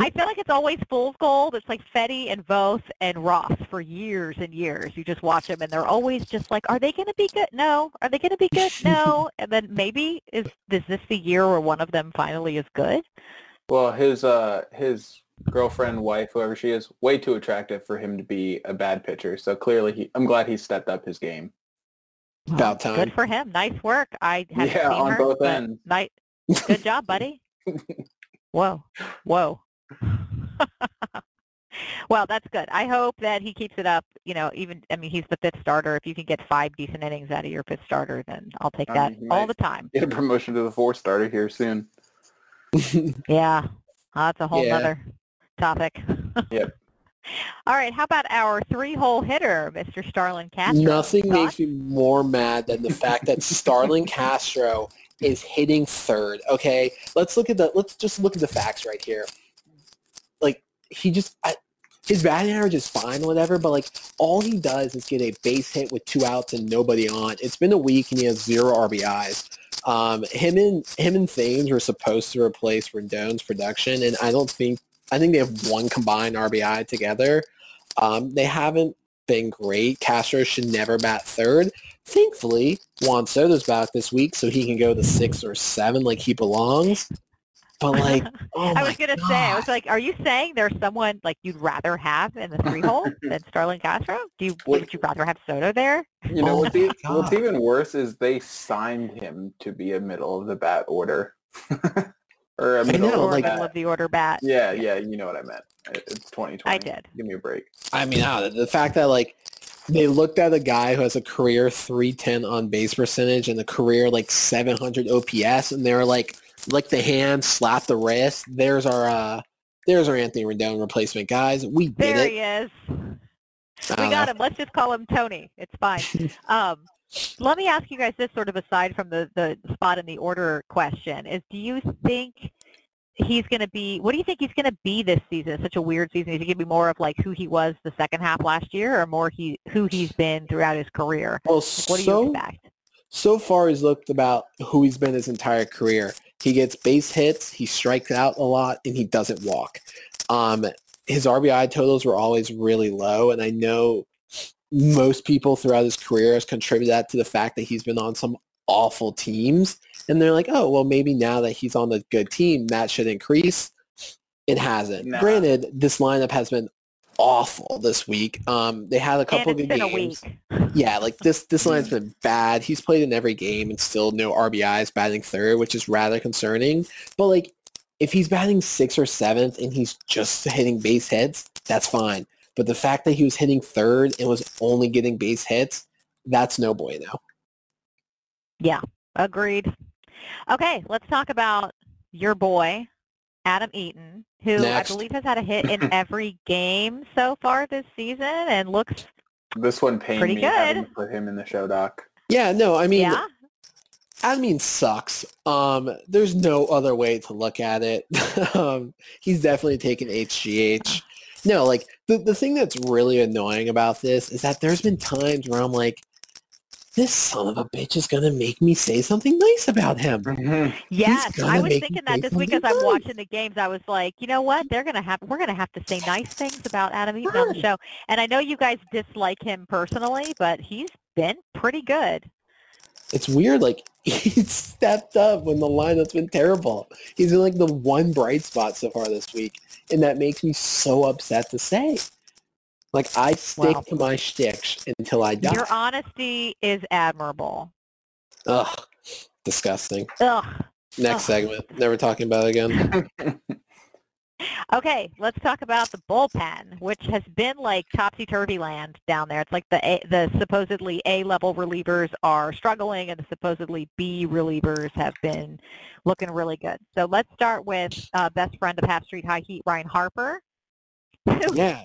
I feel like it's always fool's gold. It's like Fedde and Voth and Ross for years and years. You just watch them, and they're always just like, "Are they going to be good? No. Are they going to be good? No." and then maybe is is this the year where one of them finally is good? Well, his uh his girlfriend, wife, whoever she is, way too attractive for him to be a bad pitcher. So clearly, he, I'm glad he stepped up his game. About time. Good for him. Nice work. I haven't Yeah, seen on her, both ends. Nice. Good job, buddy. Whoa. Whoa. well, that's good. I hope that he keeps it up. You know, even I mean, he's the fifth starter. If you can get five decent innings out of your fifth starter, then I'll take I that mean, all the time. Get a promotion to the fourth starter here soon. Yeah, ah, that's a whole Yeah. nother topic. Yep. All right, how about our three-hole hitter, Mr. Starlin Castro? Nothing Thoughts? makes me more mad than the fact that Starlin Castro is hitting third. Okay, let's look at the let's just look at the facts right here. Like he just I, his batting average is fine, whatever, but like all he does is get a base hit with two outs and nobody on. It's been a week and he has zero RBIs. Um, him and him and Thames were supposed to replace Rendon's production, and I don't think I think they have one combined RBI together. Um, they haven't been great. Castro should never bat third. Thankfully, Juan Soto's back this week, so he can go to six or seven like he belongs. But like, oh I was gonna say, I was like, are you saying there's someone like you'd rather have in the three hole than Starlin Castro? Do you What- would you rather have Soto there? You know Oh what's, e- what's even worse is they signed him to be a middle of the bat order, or a middle know, of like- the middle of the order bat? Yeah, yeah, you know what I meant. It's 2020. I did. Give me a break. I mean, ah, I the fact that like they looked at a guy who has a career 310 on base percentage and a career like 700 OPS, and they were like, lick the hand, slap the wrist. There's our uh, there's our Anthony Rendon replacement, guys. We did There it. he is. We got him. Let's just call him Tony. It's fine. Um, let me ask you guys this sort of aside from the, the spot in the order question is do you think he's going to be, what do you think he's going to be this season? It's such a weird season. Is he going to be more of like who he was the second half last year or more he who he's been throughout his career? Well, Like, what do so you expect? so far he's looked about who he's been his entire career. He gets base hits, he strikes out a lot, and he doesn't walk. Um, his RBI totals were always really low, and I know most people throughout his career has contributed that to the fact that he's been on some awful teams, and they're like, oh, well, maybe now that he's on a good team, that should increase. It hasn't. Nah. Granted, this lineup has been awful this week. Um, they had a couple it's good games yeah, like this this line's been bad. He's played in every game and still no RBIs batting third, which is rather concerning. But like if he's batting sixth or seventh and he's just hitting base hits, that's fine. But the fact that he was hitting third and was only getting base hits, that's no bueno. Yeah, agreed. Okay, let's talk about your boy, Adam Eaton, who Next. I believe has had a hit in every game so far this season and looks This one pained Pretty me having good. to put him in the show doc. Yeah, no, I mean yeah. I mean sucks. Um there's no other way to look at it. um he's definitely taken HGH. No, like the the thing that's really annoying about this is that there's been times where I'm like this son of a bitch is gonna make me say something nice about him. Mm-hmm. Yes, gonna I was thinking that this week as I'm watching the games. I was like, you know what? They're gonna have we're gonna have to say nice things about Adam Eaton on the show. And I know you guys dislike him personally, but he's been pretty good. It's weird, like he stepped up when the lineup's been terrible. He's been like the one bright spot so far this week, and that makes me so upset to say. Like I stick Well- to my shtick until I die. Your honesty is admirable. Ugh, disgusting. Ugh. Next Ugh. segment. Never talking about it again. Okay, let's talk about the bullpen, which has been like topsy-turvy land down there. It's like the a, the supposedly A-level relievers are struggling, and the supposedly B relievers have been looking really good. So let's start with uh, best friend of Half Street High Heat, Ryne Harper. yeah.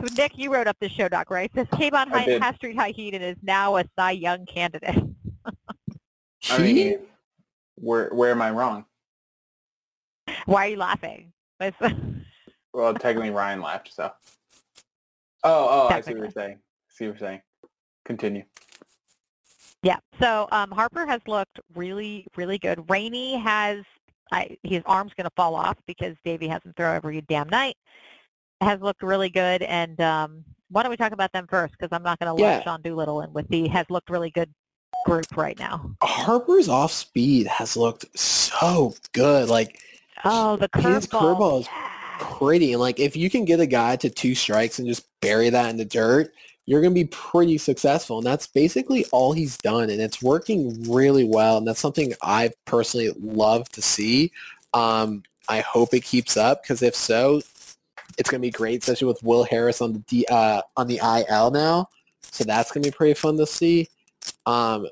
Who, Nick, you wrote up this show doc, right? Says came on High, did. Half Street High Heat and is now a Cy Young candidate. I mean, where where am I wrong? Why are you laughing? Well, technically Ryan laughed, so. Oh, oh, I see what you're saying. I see what you're saying. Continue. Yeah. So um, Harper has looked really, really good. Rainey has I, his arm's going to fall off because Davey hasn't thrown every damn night. Has looked really good, and um, why don't we talk about them first? Because I'm not going to Yeah. let Sean Doolittle in with the has looked really good group right now. Harper's off speed has looked so good. Like Oh, the His curveball. curveball is pretty. And like if you can get a guy to two strikes and just bury that in the dirt, you're going to be pretty successful. And that's basically all he's done. And it's working really well. And that's something I personally love to see. Um, I hope it keeps up because if so, it's going to be great, especially with Will Harris on the D, uh, on the IL now. So that's going to be pretty fun to see. Um,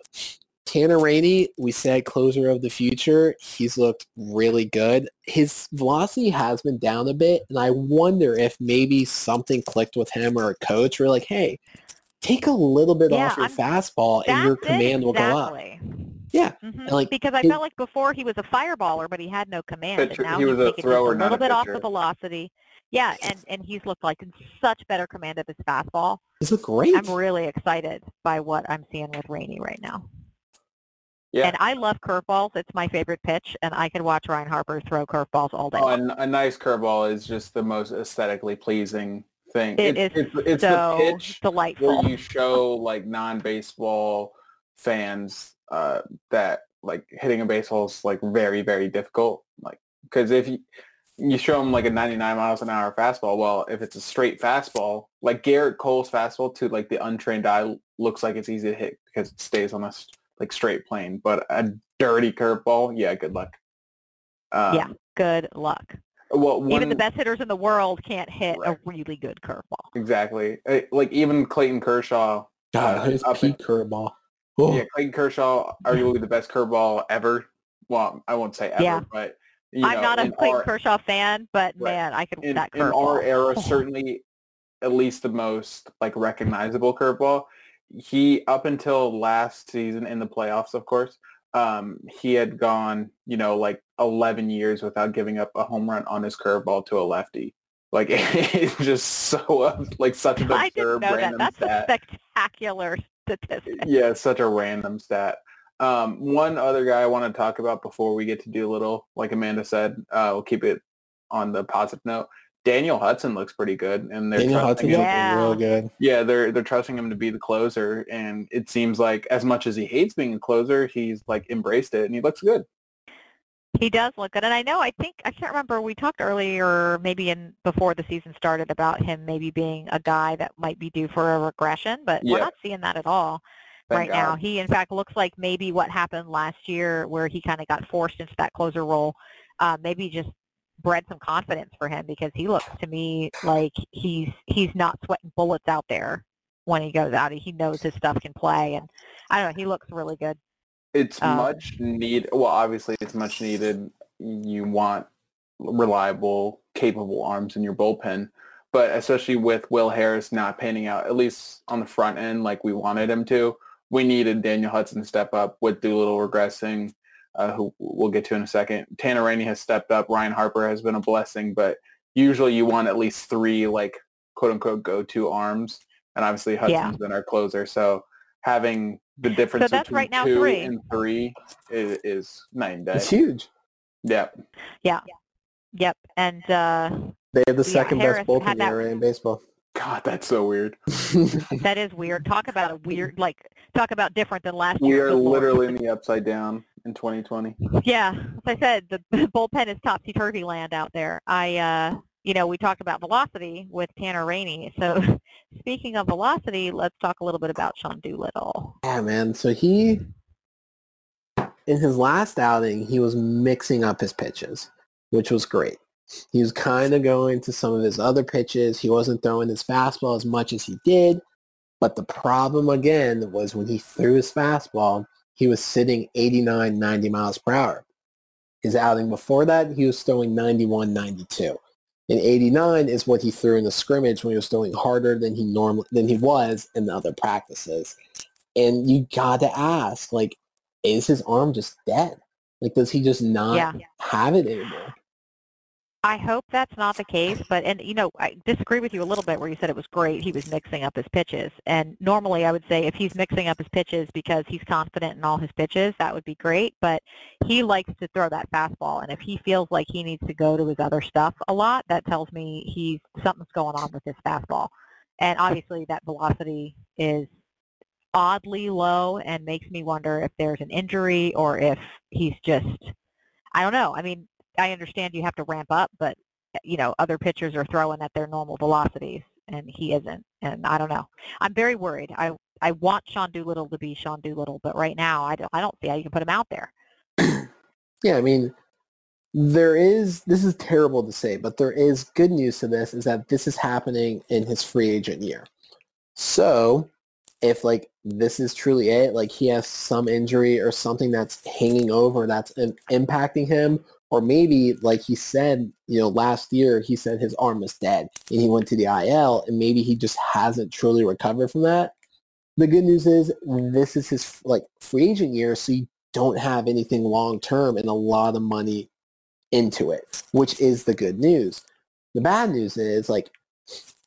Tanner Rainey, we said closer of the future. He's looked really good. His velocity has been down a bit, and I wonder if maybe something clicked with him or a coach. We're like, hey, take a little bit Yeah, off your I'm- fastball, and your That's it, command will go up. exactly. Yeah, Mhm. and like because I his- felt like before he was a fireballer, but he had no command, Pitcher- and now he he's was a thrower, just a not little a bit off the velocity. Yeah, and and he's looked like in such better command of his fastball. he's looked great. I'm really excited by what I'm seeing with Rainey right now. Yeah. And I love curveballs. It's my favorite pitch, and I could watch Ryne Harper throw curveballs all day. Oh, long. and a nice curveball is just the most aesthetically pleasing thing. It it's, is it's, it's so the pitch delightful. where you show like non-baseball fans uh, that like hitting a baseball is like very very difficult. Like because if you you show them like a 99 miles an hour fastball, well, if it's a straight fastball, like Gerrit Cole's fastball to like the untrained eye looks like it's easy to hit because it stays on a s- like straight plane, but a dirty curveball, yeah, good luck. Um, yeah, good luck. Well, one, Even the best hitters in the world can't hit Right. a really good curveball. Exactly. Uh, Like even Clayton Kershaw. God, uh, his up peak curveball. Oh, Yeah, Clayton Kershaw, arguably the best curveball ever. Well, I won't say ever, Yeah. but you I'm know, not a Clayton our, Kershaw fan, but Right. man, I could in, that curveball. in our era, certainly at least the most like recognizable curveball. He up until last season in the playoffs, of course, um, he had gone, you know, like 11 years without giving up a home run on his curveball to a lefty. Like it's just so like such an I didn't absurd know that. That's stat. a spectacular statistic. yeah, it's such a random stat. Um, one other guy I want to talk about before we get to do a little, like Amanda said, uh, we'll keep it on the positive note. Daniel Hudson looks pretty good, and they're Daniel trusting Hudson's him. Yeah. looking real good. Yeah, they're they're trusting him to be the closer, and it seems like as much as he hates being a closer, he's like embraced it, and he looks good. He does look good, and I know. I think I can't remember. We talked earlier, maybe in before the season started, about him maybe being a guy that might be due for a regression, but we're not seeing that at all Thank right now. He, in fact, looks like maybe what happened last year, where he kind of got forced into that closer role, uh, maybe just bred some confidence for him because he looks to me like he's he's not sweating bullets out there when he goes out. He knows his stuff can play, and I don't know. He looks really good. It's Um, much need. Well, obviously, it's much needed. You want reliable, capable arms in your bullpen, but especially with Will Harris not panning out, at least on the front end, like we wanted him to, we needed Daniel Hudson to step up with Doolittle regressing, uh, who we'll get to in a second. Tanner Rainey has stepped up. Ryne Harper has been a blessing, but usually you want at least three, like quote unquote, go-to arms, and obviously Hudson's Yeah. been our closer, so having the difference that's between right now two three. and three is, is night and day. It's huge. Yep. Yeah. Yep, and uh, They have the Yeah, second Harris best bullpen had area in baseball. God, that's so weird. that is weird. Talk about a weird, like talk about different than last We year. We are Good literally in the upside down in 2020. Yeah, as I said, the bullpen is topsy turvy land out there. I, uh, you know, we talked about velocity with Tanner Rainey. So, speaking of velocity, let's talk a little bit about Sean Doolittle. Yeah, man. So he, in his last outing, he was mixing up his pitches, which was great. He was kind of going to some of his other pitches. He wasn't throwing his fastball as much as he did. But the problem again was when he threw his fastball, he was sitting 89, 90 miles per hour. His outing before that, he was throwing 91, 92. And 89 is what he threw in the scrimmage when he was throwing harder than he normally than he was in the other practices. And you got to ask, like, is his arm just dead? Like, does he just not Yeah. have it anymore? I hope that's not the case, but and you know I disagree with you a little bit where you said it was great he was mixing up his pitches. And normally I would say if he's mixing up his pitches because he's confident in all his pitches, that would be great. But he likes to throw that fastball, and if he feels like he needs to go to his other stuff a lot, that tells me he's something's going on with his fastball. And obviously that velocity is oddly low and makes me wonder if there's an injury or if he's just I don't know. I mean, I understand you have to ramp up, but eh, you know, other pitchers are throwing at their normal velocities and he isn't. And I don't know. I'm very worried. I I want Sean Doolittle to be Sean Doolittle, but right now I don't I don't see how you can put him out there. Yeah, I mean, there is, this is terrible to say, but there is good news to this is that this is happening in his free agent year. So if like this is truly it, like he has some injury or something that's hanging over that's im- impacting him, or maybe like he said, you know, last year he said his arm was dead and he went to the IL and maybe he just hasn't truly recovered from that. The good news is this is his like free agent year, so you don't have anything long term and a lot of money into it, which is the good news. The bad news is like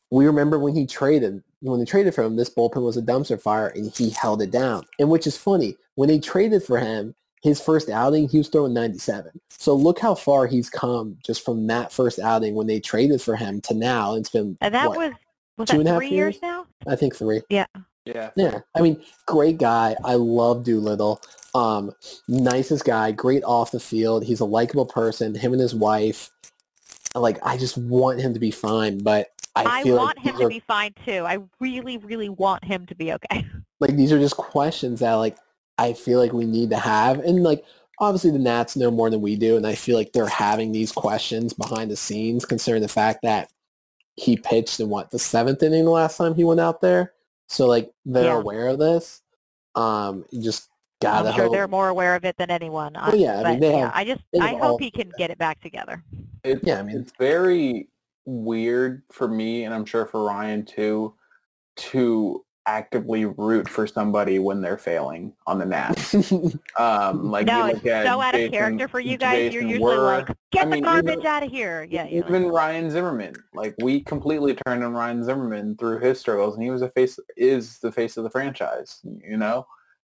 we remember when he traded when they traded for him, this bullpen was a dumpster fire and he held it down. And which is funny, when they traded for him, his first outing, he was throwing 97. So look how far he's come just from that first outing when they traded for him to now. It's been And that what, was was two that and a half three years years? now? I think three. Yeah. Yeah. Yeah, I mean, great guy. I love Doolittle. Um, nicest guy. Great off the field. He's a likable person. Him and his wife. Like, I just want him to be fine. But I, I, feel want like him these to are, be fine too. I really, really want him to be okay. like these are just questions that like I feel like we need to have. And like obviously the Nats know more than we do, and I feel like they're having these questions behind the scenes, considering the fact that he pitched in what the seventh inning the last time he went out there. So like they're Yeah. aware of this. Um, you just I'm gotta sure hope. they're more aware of it than anyone. Well, I- yeah, I mean, they yeah, have- I just they I have all- hope he can get it back together. It's, Yeah, I mean- it's very weird for me, and I'm sure for Ryan too, to actively root for somebody when they're failing on the Nats. Um, like no, you it's look at so out of character for you guys. You're usually Wurr, like, get I the mean, garbage even- out of here. Yeah, you're like, Even Ryan Zimmerman, like we completely turned on Ryan Zimmerman through his struggles, and he was a face is the face of the franchise. You know,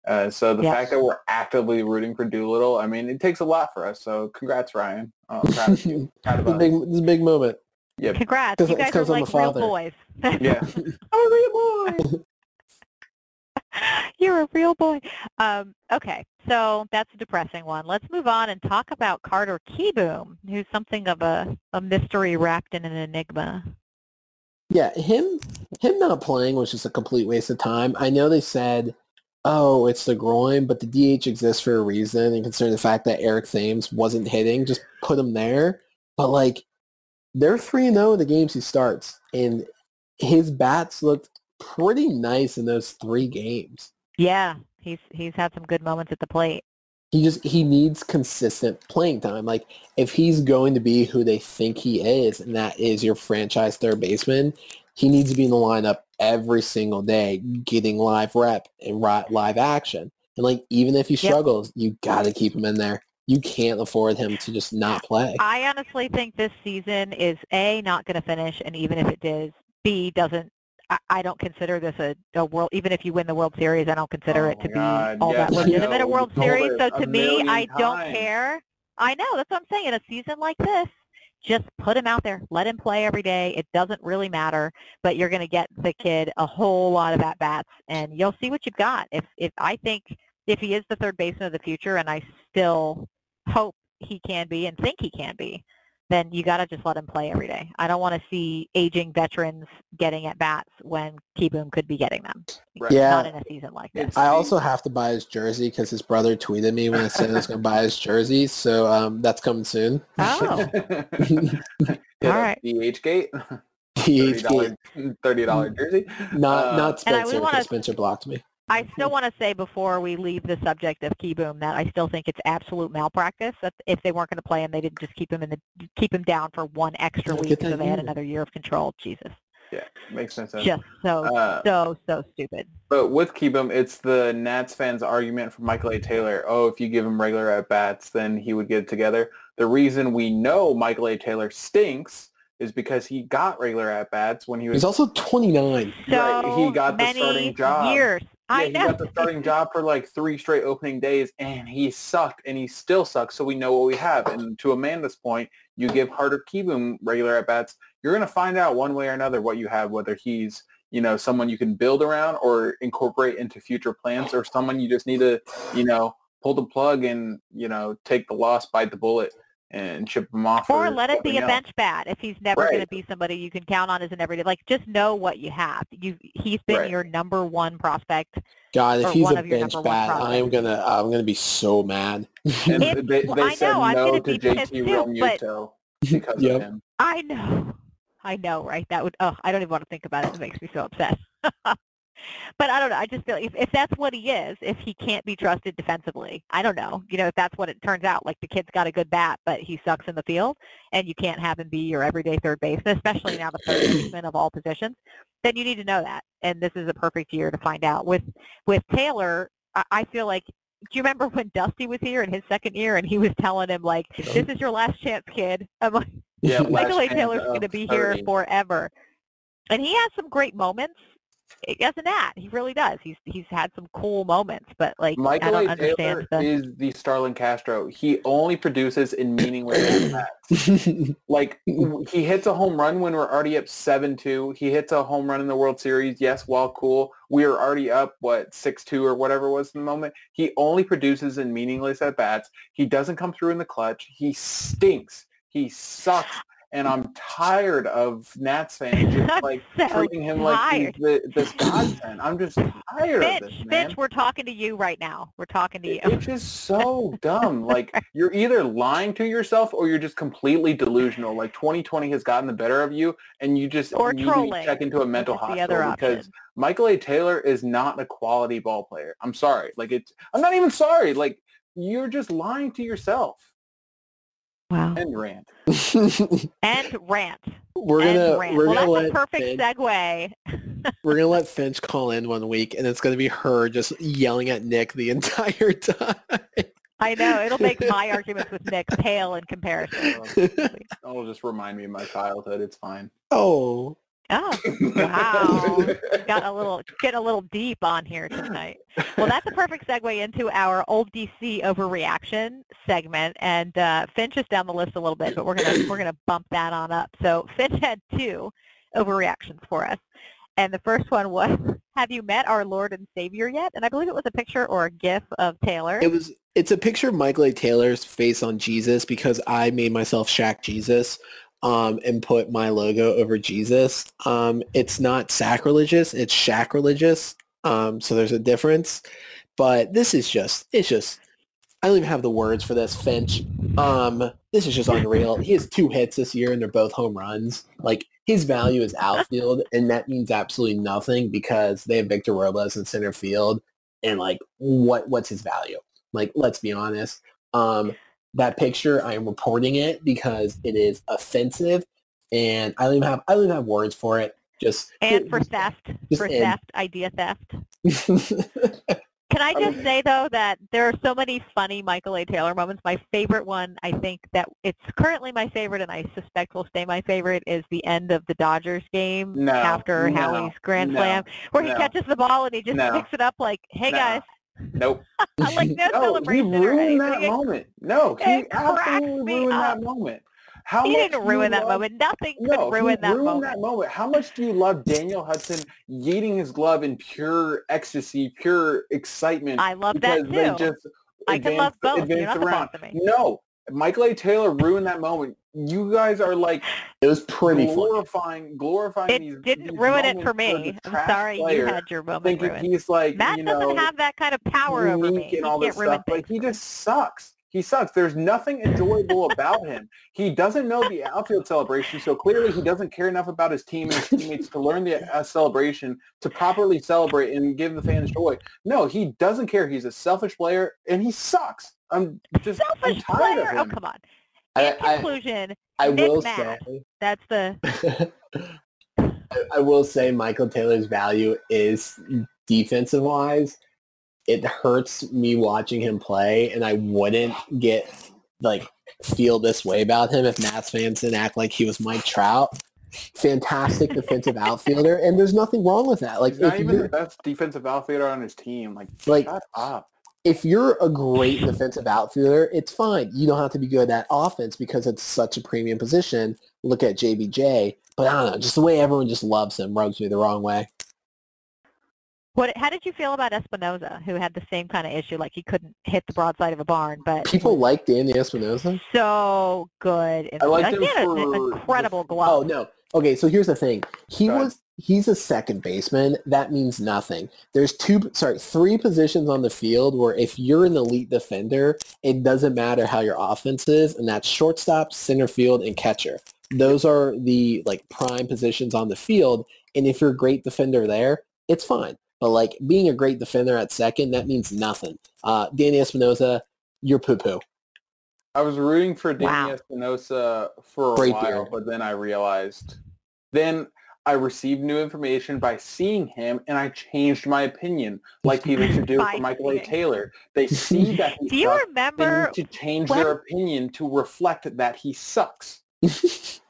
uh, so the Yeah. fact that we're actively rooting for Doolittle, I mean, it takes a lot for us. So congrats, Ryan. Oh, I'm proud of you. Proud It's a of us. big, it's a big moment. Yep. Congrats, 'Cause- you it's guys are 'cause I'm a real father. You're a real boy. Um, okay, so that's a depressing one. Let's move on and talk about Carter Kieboom, who's something of a, a mystery wrapped in an enigma. Yeah, him him not playing was just a complete waste of time. I know they said, "Oh, it's the groin," but the DH exists for a reason, and considering the fact that Eric Thames wasn't hitting, just put him there. But like, they're three zero in the games he starts, and his bats looked pretty nice in those three games. Yeah, he's he's had some good moments at the plate. He just he needs consistent playing time. Like if he's going to be who they think he is, and that is your franchise third baseman, he needs to be in the lineup every single day, getting live rep and live action. And like even if he Yep. struggles, you got to keep him in there. You can't afford him to just not play. I honestly think this season is a not going to finish, and even if it does, B doesn't. I, I don't consider this a, a world. Even if you win the World Series, I don't consider Oh it to my be all yes, that legitimate know. a World Series. So to me, I don't care. I know that's what I'm saying. In a season like this, just put him out there, let him play every day. It doesn't really matter, but you're going to get the kid a whole lot of at bats, and you'll see what you've got. If if I think if he is the third baseman of the future, and I still hope he can be and think he can be, then you got to just let him play every day. I don't want to see aging veterans getting at bats when Kieboom could be getting them. Right. Yeah. Not in a season like this. I also have to buy his jersey because his brother tweeted me when I said I was going to buy his jersey. So um, that's coming soon. Oh, yeah, All right. DH gate. DH $30, $30 jersey. Not Uh, not And I Spencer because Spencer blocked me. I still want to say before we leave the subject of Kieboom that I still think it's absolute malpractice that if they weren't going to play him, they didn't just keep him in the keep him down for one extra week so they had another year of control. Jesus. Yeah, makes sense. Just so, Uh, so, so stupid. But with Kieboom, it's the Nats fans' argument for Michael A. Taylor. Oh, if you give him regular at bats, then he would get it together. The reason we know Michael A. Taylor stinks is because he got regular at bats when he was He's also 29. So right, he got the many starting job. years. Yeah, I he know. got the starting job for like three straight opening days, and he sucked, and he still sucks. So we know what we have. And to Amanda's point, you give Carter Kieboom regular at bats, you're going to find out one way or another what you have, whether he's you know someone you can build around or incorporate into future plans, or someone you just need to you know pull the plug and you know take the loss, bite the bullet, and ship him off. Or for let it be a bench bat if he's never going to be somebody you can count on as an everyday. Like, just know what you have. You, he's been Right. your number one prospect. God, if he's a bench bat, I am gonna I'm gonna be so mad. And It- they, they I said know, I'm no gonna to be pissed JT too, but- Realmuto because Yep. of him. I know. I know, right? That would, oh, I don't even want to think about it. It makes me so upset. but I don't know. I just feel like if, if that's what he is, if he can't be trusted defensively, I don't know. You know, if that's what it turns out, like the kid's got a good bat, but he sucks in the field, and you can't have him be your everyday third baseman, especially now the third baseman of all positions, then you need to know that. And this is a perfect year to find out. With with Taylor, I, I feel like. Do you remember when Dusty was here in his second year, and he was telling him like, "This is your last chance, kid." I'm like, Yeah, Michael A. Taylor's going to be here forever. And he has some great moments. As an at, he really does. He's he's had some cool moments, but like I Michael don't A. understand Taylor the. is the Starlin Castro. He only produces in meaningless at-bats. Like he hits a home run when we're already up seven two. He hits a home run in the World Series. Yes, while cool, we are already up what six two or whatever it was in the moment. He only produces in meaningless at bats. He doesn't come through in the clutch. He stinks. He sucks. And I'm tired of Nats fans just like so treating him like he's the, this godsend. I'm just tired of this, man. Finch, we're talking to you right now. We're talking to you. It- It's just so dumb. Like you're either lying to yourself or you're just completely delusional. Like 2020 has gotten the better of you, and you just Or need trolling, to check into a mental which the hospital because option. Michael A. Taylor is not a quality ball player. I'm sorry. Like it's. I'm not even sorry. Like you're just lying to yourself. Wow. And rant. And rant. we're and gonna rant. we're well, gonna that's let a perfect Finch, segue. we're gonna let Finch call in one week, and it's gonna be her just yelling at Nick the entire time. I know it'll make my arguments with Nick pale in comparison. It'll just remind me of my childhood. It's fine. oh, Oh, wow. Got a little, getting a little deep on here tonight. Well, that's a perfect segue into our old DC overreaction segment, and uh, Finch is down the list a little bit, but we're gonna we're gonna bump that on up. So Finch had two overreactions for us, and the first one was, "Have you met our Lord and Savior yet?" And I believe it was a picture or a GIF of Taylor. it was. It's a picture of Michael A. Taylor's face on Jesus because I made myself Shaq Jesus. Um, and put my logo over Jesus. Um, it's not sacrilegious; it's sacrilegious. Um, so there's a difference. But this is just, it's just, I don't even have the words for this, Finch. Um, this is just unreal. He has two hits this year, and they're both home runs. Like his value is outfield, and that means absolutely nothing because they have Victor Robles in center field, and like, what what's his value? Like, let's be honest. Um, that picture, I am reporting it because it is offensive, and I don't even have I don't even have words for it. Just and for theft, just for end. theft, idea theft. Can I just say though that there are so many funny Michael A. Taylor moments. My favorite one, I think that it's currently my favorite, and I suspect will stay my favorite, is the end of the Dodgers game No, after no, Howie's grand no, slam, where he catches the ball and he just no, picks it up like, "Hey no. guys," Nope. I'm like no, No, he celebration or ruined that moment. No, he absolutely ruined up. that moment. How He didn't ruin that love- moment. Nothing could ruin he that ruined moment. that moment. How much do you love Daniel Hudson yeeting his glove in pure ecstasy, pure excitement? I love that they too. just I can love both. You're not the boss of me. No, Michael A. Taylor ruined that moment. You guys are like it was pretty funny. glorifying, glorifying these. It didn't these ruin it for me. the I'm trash sorry you had your moment Thinking ruined. he's like, Matt you know, doesn't have that kind of power over me. unique He and all this stuff. things. Like he just sucks. He sucks. There's nothing enjoyable about him. He doesn't know the outfield celebration, so clearly he doesn't care enough about his team and his teammates to learn the uh, celebration to properly celebrate and give the fans joy. No, he doesn't care. He's a selfish player and he sucks. I'm just I'm Selfish tired player. of Oh come on. In I- conclusion, I Nick will Matt. say. that's the I, I will say Michael Taylor's value is defensive wise. It hurts me watching him play, and I wouldn't get like feel this way about him if Matt fans didn't act like he was Mike Trout. Fantastic defensive outfielder, and there's nothing wrong with that. Like He's not if even the best defensive outfielder on his team. Like, Like- shut up. If you're a great defensive outfielder, it's fine. You don't have to be good at offense because it's such a premium position. Look at JBJ, but I don't know, just the way everyone just loves him rubs me the wrong way. What? How did you feel about Espinosa, who had the same kind of issue, like he couldn't hit the broadside of a barn, but People like Danny Espinosa. so good. I liked like, him he had an for incredible the- oh, glove. Oh no. Okay, so here's the thing. He Go was he's a second baseman. That means nothing. There's two sorry, three positions on the field where if you're an elite defender, it doesn't matter how your offense is, and that's shortstop, center field, and catcher. Those are the like prime positions on the field. And if you're a great defender there, it's fine. But like being a great defender at second, that means nothing. Uh, Danny Espinosa, you're poo poo. I was rooting for Danny Wow. Espinosa for a Great while, beard. but then I realized. Then I received new information by seeing him, and I changed my opinion, like people should do for Michael A. Taylor. They see that he Do you sucks. They need to change when- their opinion to reflect that he sucks.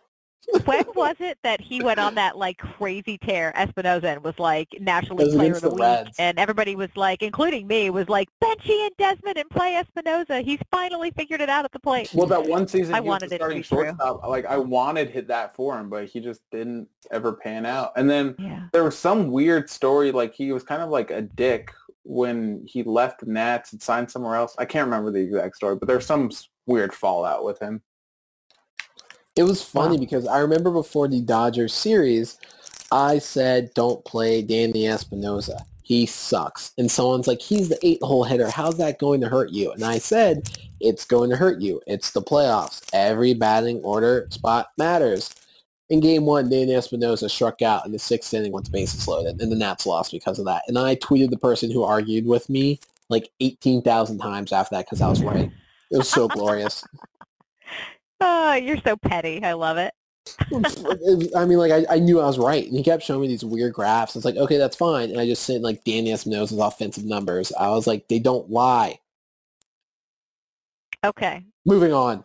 when was it that he went on that like crazy tear, Espinosa, and was like National League Player of the the Week, Reds. and everybody was like, including me, was like, Bench Ian Desmond and play Espinosa. He's finally figured it out at the plate. Well, that one season I he was wanted to starting be true. Like I wanted hit that for him, but he just didn't ever pan out. And then Yeah. there was some weird story, like he was kind of like a dick when he left the Nats and signed somewhere else. I can't remember the exact story, but there's some weird fallout with him. It was funny Wow. because I remember before the Dodgers series, I said, don't play Danny Espinosa. He sucks. And someone's like, he's the eight-hole hitter. How's that going to hurt you? And I said, it's going to hurt you. It's the playoffs. Every batting order spot matters. In game one, Danny Espinosa struck out in the sixth inning with the bases loaded, and the Nats lost because of that. And I tweeted the person who argued with me like 18,000 times after that because I was right. It was so glorious. Oh, you're so petty. I love it. I mean, like, I, I knew I was right. And he kept showing me these weird graphs. It's like, okay, that's fine. And I just sent, like, Danny Espinosa's offensive numbers. I was like, they don't lie. Okay. Moving on.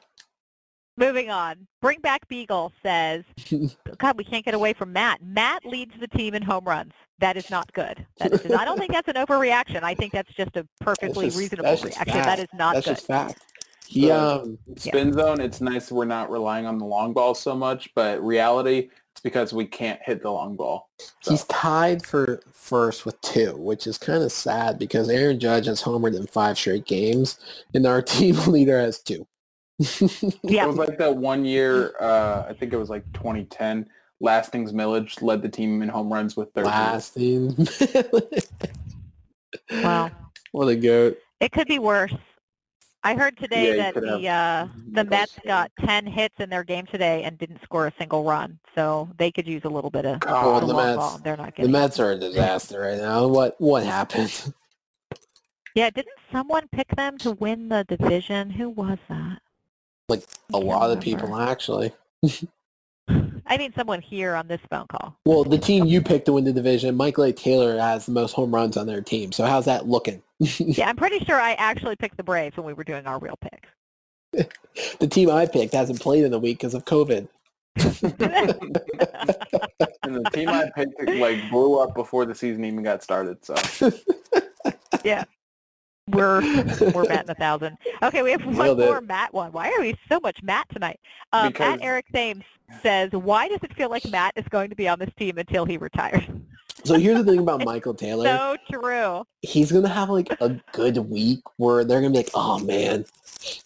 Moving on. Bring back Beagle says, God, we can't get away from Matt. Matt leads the team in home runs. That is not good. That is, I don't think that's an overreaction. I think that's just a perfectly just- reasonable reaction. That fact. is not That's good. just fact. He, So- um, Spin zone, it's nice we're not relying on the long ball so much, but reality, it's because we can't hit the long ball. So, he's tied for first with two, which is kind of sad because Aaron Judge has homered in five straight games, and our team leader has two. Yeah. It was like that one year, uh, I think it was like 2010, Lastings Milledge led the team in home runs with 13. Lasting. Well, what a goat. it could be worse. I heard today Yeah, that the uh, the Mets got 10 hits in their game today and didn't score a single run. So they could use a little bit of God, the the Mets. ball. They're not The getting it. Mets are a disaster right now. What what happened? Yeah, didn't someone pick them to win the division? Who was that? Like a lot of people actually. I mean someone here on this phone call. Well, the team you picked to win the division, Michael A. Taylor has the most home runs on their team. So how's that looking? Yeah, I'm pretty sure I actually picked the Braves when we were doing our real picks. the team I picked hasn't played in a week because of COVID. And the team I picked like blew up before the season even got started. So yeah. We're we're batting a thousand. Okay, we have one more Matt one. Why are we so much Matt tonight? Um, Because- at Eric Thames says, "Why does it feel like Matt is going to be on this team until he retires?" So here's the thing about Michael Taylor. So true. He's gonna have like a good week where they're gonna be like, oh man,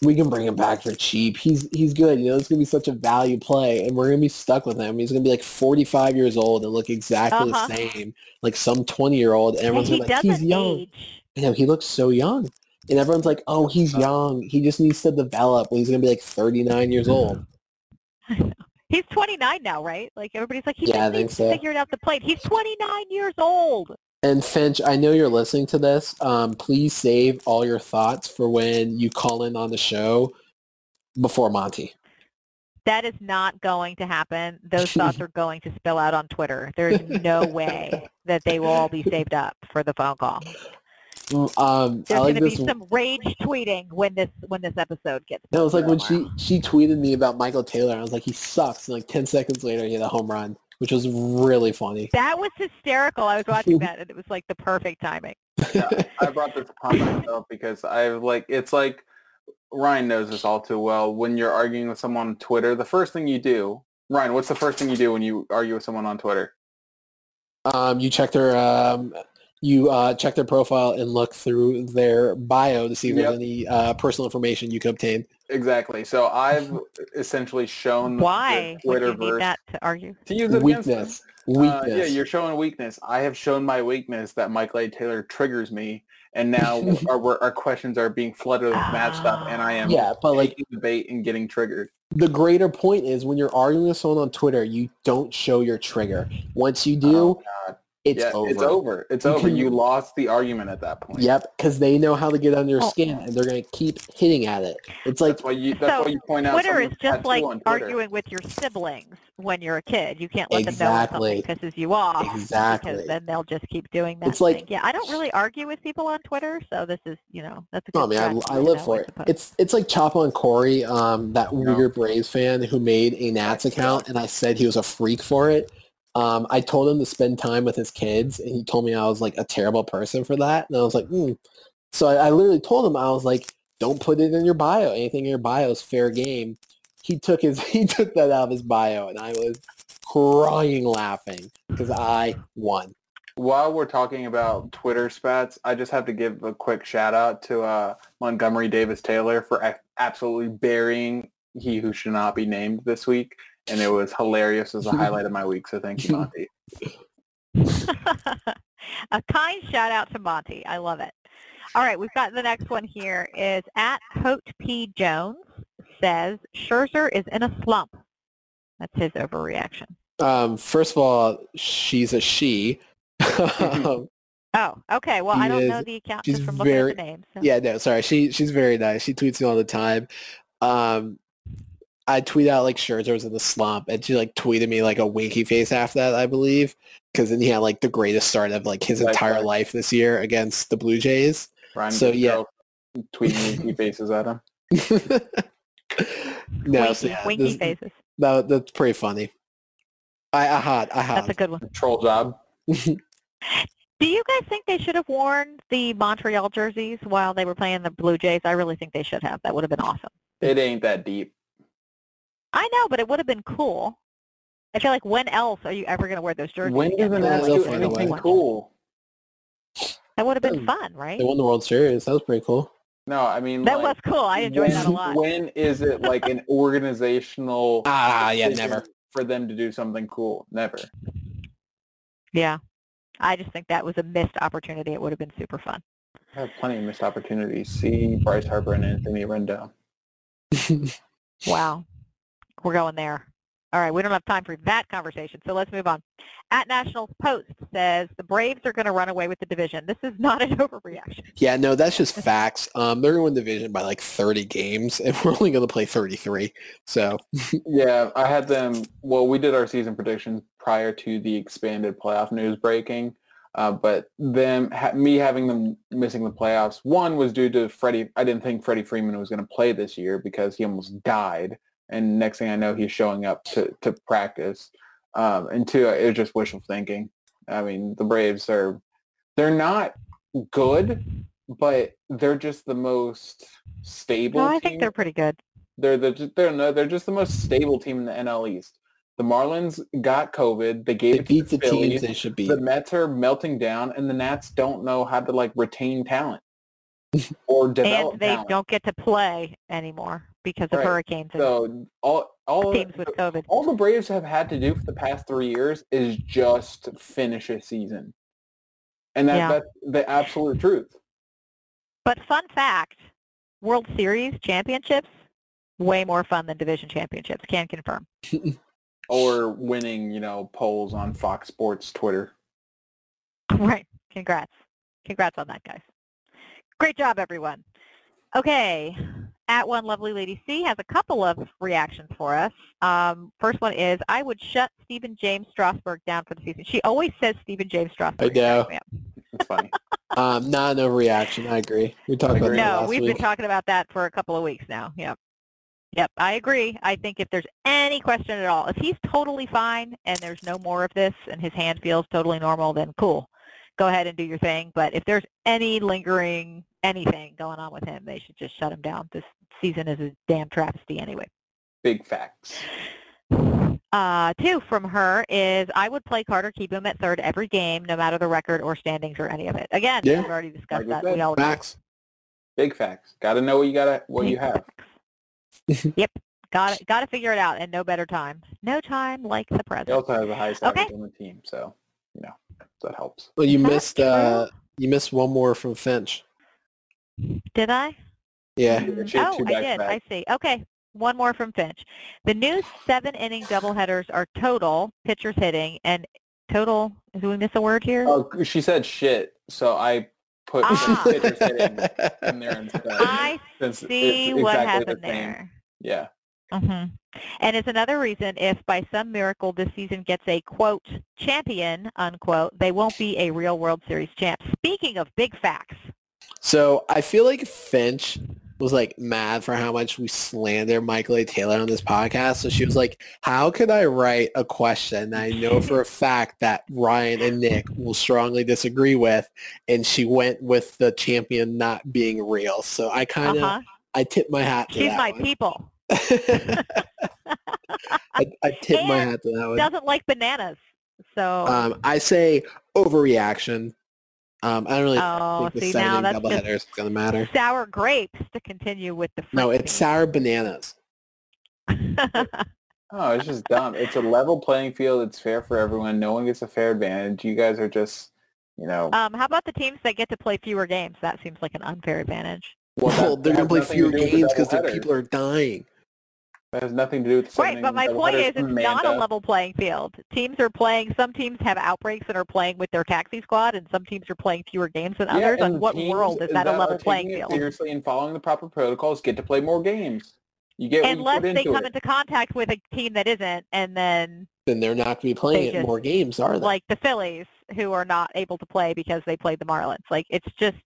we can bring him back for cheap. He's he's good. You know, it's gonna be such a value play, and we're gonna be stuck with him. He's gonna be like 45 years old and look exactly Uh-huh. the same, like some 20 year old. And And everyone's be like, he's young. age. You know, he looks so young. And everyone's like, oh, he's young. He just needs to develop. When he's going to be like 39 years old. He's 29 now, right? Like everybody's like, he Yeah, just needs so. to figure it out the plate. He's 29 years old. And Finch, I know you're listening to this. Um, please save all your thoughts for when you call in on the show before Monty. That is not going to happen. Those thoughts are going to spill out on Twitter. There's no way that they will all be saved up for the phone call. Mm, Um, There's like going to be some rage tweeting when this when this episode gets. No, it was like when posted she she tweeted me about Michael Taylor. I was like, he sucks. And like ten seconds later, he had a home run, which was really funny. That was hysterical. I was watching that, and it was like the perfect timing. Yeah, I brought this upon myself because I like it's like Ryan knows this all too well. When you're arguing with someone on Twitter, the first thing you do, Ryan, what's the first thing you do when you argue with someone on Twitter? Um, you check their um, you uh, check their profile and look through their bio to see if Yep. there's any uh, personal information you can obtain. Exactly. So I've essentially shown the Why would you need that to argue? to use it against. Weakness. Uh, Weakness. yeah, you're showing weakness. I have shown my weakness that Michael A. Taylor triggers me, and now our our questions are being flooded with mad stuff, and I am Yeah, but like taking the bait and getting triggered. the greater point is when you're arguing with someone on Twitter, you don't show your trigger. Once you do, Oh, God. It's yeah, over. it's over. It's You over. can- You lost the argument at that point. Yep, because they know how to get under your Oh. skin, and they're gonna keep hitting at it. It's like That's why you. That's So, why you point out. Twitter is just like Twitter. arguing with your siblings when you're a kid. You can't let Exactly. them know when something pisses you off Exactly. because then they'll just keep doing that. It's like- thing. yeah, I don't really argue with people on Twitter, so this is you know that's a good. Oh man, strategy I, I live know, for it. It's it's like Chop on Corey, um, that Yeah. weird Braves fan who made a Nats account, and I said he was a freak for it. Um, I told him to spend time with his kids, and he told me I was like a terrible person for that, and I was like, hmm. so I, I literally told him I was like, don't put it in your bio. Anything in your bio is fair game. He took his he took that out of his bio, and I was crying laughing because I won. While we're talking about Twitter spats, I just have to give a quick shout out to uh, Montgomery Davis Taylor for absolutely burying he who should not be named this week, and it was hilarious as a highlight of my week. So thank you, Monty. a kind shout out to Monty. I love it. All right, we've got the next one here is at Hote P. Jones says Scherzer is in a slump. That's his overreaction. Um, first of all, she's a she. Um, Oh, okay. Well, She I don't is- know the account she's just from looking at the name. So. yeah, no, sorry. She she's very nice. She tweets me all the time. Um, I tweet out like Scherzer was in the slump, and she like tweeted me like a winky face after that, I believe, because then he had like the greatest start of like his Right, entire right. life this year against the Blue Jays. Ryan So, yeah. Goodrow tweeting he faces at him. no, winky, so yeah, winky this- faces. that, that's pretty funny. I I had I That's a good one. Troll job. Do you guys think they should have worn the Montreal jerseys while they were playing the Blue Jays? I really think they should have. That would have been awesome. It ain't that deep. I know, but it would have been cool. I feel like when else are you ever going to wear those jerseys? When do again? the They Yeah, Nats they'll do anything cool? That would have been Um, fun, right? They won the World Series. That was pretty cool. No, I mean That like, was cool. I enjoyed that a lot. When is it like an organizational Ah, yeah, never. for them to do something cool? Never. Yeah. I just think that was a missed opportunity. It would have been super fun. I have plenty of missed opportunities. See Bryce Harper and Anthony Rendon. Wow. We're going there. All right, we don't have time for that conversation, so let's move on. At National Post says the Braves are going to run away with the division. This is not an overreaction. Yeah, no, that's just facts. Um, they're going to win the division by like 30 games, and we're only going to play 33. So, Yeah, I had them. Well, we did our season predictions prior to the expanded playoff news breaking, uh, but them ha- me having them missing the playoffs. One was due to Freddie. I didn't think Freddie Freeman was going to play this year because he almost died, and next thing I know, he's showing up to to practice. Um, and two, it was just wishful thinking. I mean, the Braves are they're not good, but they're just the most stable. No, I team. think they're pretty good. They're the they're no, they're just the most stable team in the NL East. The Marlins got COVID. They gave they it to beat the Phillies. teams they should beat. The Mets are melting down, and the Nats don't know how to like retain talent or develop And they talent. don't get to play anymore because of Right. hurricanes and So all all teams with COVID. all the Braves have had to do for the past three years is just finish a season, and that, Yeah. that's the absolute truth. But fun fact, World Series championships, way more fun than division championships. Can confirm. Or winning, you know, polls on Fox Sports Twitter. Right. Congrats. Congrats on that, guys. Great job, everyone. Okay. At one lovely lady C has a couple of reactions for us. Um, first one is I would shut Stephen James Strasburg down for the season. She always says Stephen James Strasburg. I know. Yeah. It's funny. Um, not no reaction. I agree. We talked about Agree. that No, last we've week. been talking about that for a couple of weeks now. Yep. Yep, I agree. I think if there's any question at all, if he's totally fine and there's no more of this and his hand feels totally normal, then cool. Go ahead and do your thing. But if there's any lingering anything going on with him, they should just shut him down. This season is a damn travesty anyway. Big facts. Uh, two from her is I would play Carter, Kieboom at third every game, no matter the record or standings or any of it. Again, Yeah. we've already discussed that. I We said, all know. Max. Big facts. Got to know what you got what you have. yep. Got got to figure it out, and no better time. No time like the He present. also has the highest Okay. average on the team, so you know that helps. Well, you Is missed uh, you missed one more from Finch. Did I? Yeah. Mm, She had oh, two I did. I back-to-back. see. Okay. One more from Finch. The new seven-inning doubleheaders are total pitchers hitting and total. Did we miss a word here? Oh, she said shit, so I put Ah. pitchers hitting in there instead. I see it's what happened the there. Yeah. Hmm And it's another reason if by some miracle this season gets a, quote, champion, unquote, they won't be a real World Series champ. Speaking of big facts. So I feel like Finch was like mad for how much we slander Michael A. Taylor on this podcast. So she was like, how could I write a question that I know for a fact that Ryan and Nick will strongly disagree with? And she went with the champion not being real. So I kind of, Uh-huh. I tip my hat to She's my one. people. I, I tip my hat to that one. Doesn't like bananas. So, Um, I say overreaction. Um, I don't really oh, think the see, seven now that's doubleheader is going to matter. sour grapes to continue with the fruit. No, it's sour bananas. Oh, it's just dumb. It's a level playing field. It's fair for everyone. No one gets a fair advantage. You guys are just, you know. um, how about the teams that get to play fewer games? That seems like an unfair advantage. well, Well, that- they're going to play fewer to do with the games because doubleheader. people are dying. That has nothing to do with the Right, but my seven-inning point is doubleheaders, it's not a level playing field. Teams are playing, some teams have outbreaks and are playing with their taxi squad, and some teams are playing fewer games than Yeah, others. and On what teams world is that a are level taking playing it field? Seriously, and following the proper protocols, get to play more games. You get Unless you put they come it. into contact with a team that isn't, and then Then they're not going to be playing just- more games, are they? like the Phillies, who are not able to play because they played the Marlins. Like it's just,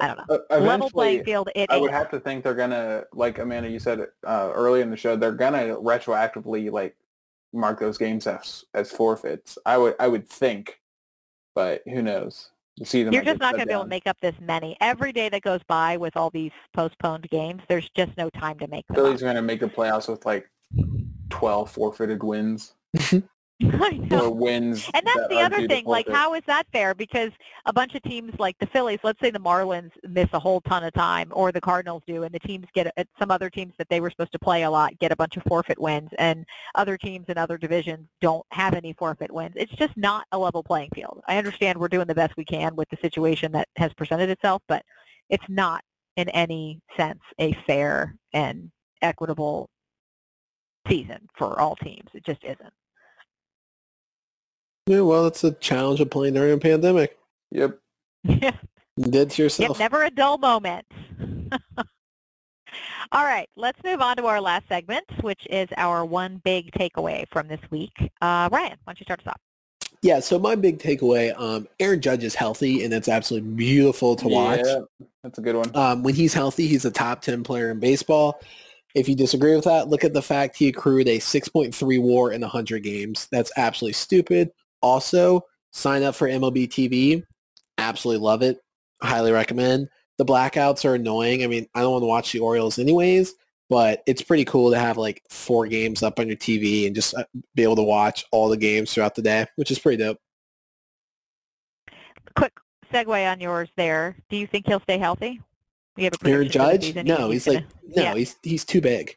I don't know. Uh, Level playing field, it I would have to think they're gonna, like Amanda, you said uh, early in the show, they're gonna retroactively like mark those games as as forfeits. I would, I would think, but who knows? The season You're just not going to be able to make up this many. Every day that goes by with all these postponed games, there's just no time to make them Phillies up. gonna make the playoffs with like 12 forfeited wins I know. or wins. And that's that the other thing. Like, how is that fair? Because a bunch of teams like the Phillies, let's say the Marlins miss a whole ton of time, or the Cardinals do, and the teams get uh, some other teams that they were supposed to play a lot get a bunch of forfeit wins, and other teams in other divisions don't have any forfeit wins. It's just not a level playing field. I understand we're doing the best we can with the situation that has presented itself, but it's not in any sense a fair and equitable season for all teams. It just isn't. Yeah, well, it's a challenge of playing during a pandemic. Yep. Yeah. You did to Yep, yourself. never a dull moment. All right, let's move on to our last segment, which is our one big takeaway from this week. Uh, Ryan, why don't you start us off? Yeah, so my big takeaway, um, Aaron Judge is healthy, and it's absolutely beautiful to watch. Yeah, that's a good one. Um, when he's healthy, he's a top 10 player in baseball. If you disagree with that, look at the fact he accrued a 6.3 war in 100 games. That's absolutely stupid. Also, sign up for MLB TV. Absolutely love it. Highly recommend. The blackouts are annoying. I mean, I don't want to watch the Orioles anyways, but it's pretty cool to have like four games up on your TV and just uh, be able to watch all the games throughout the day, which is pretty dope. Quick segue on yours there. Do you think he'll stay healthy? You have a Aaron prediction for the Judge? season? No, think he's gonna- like no, yeah. he's he's too big.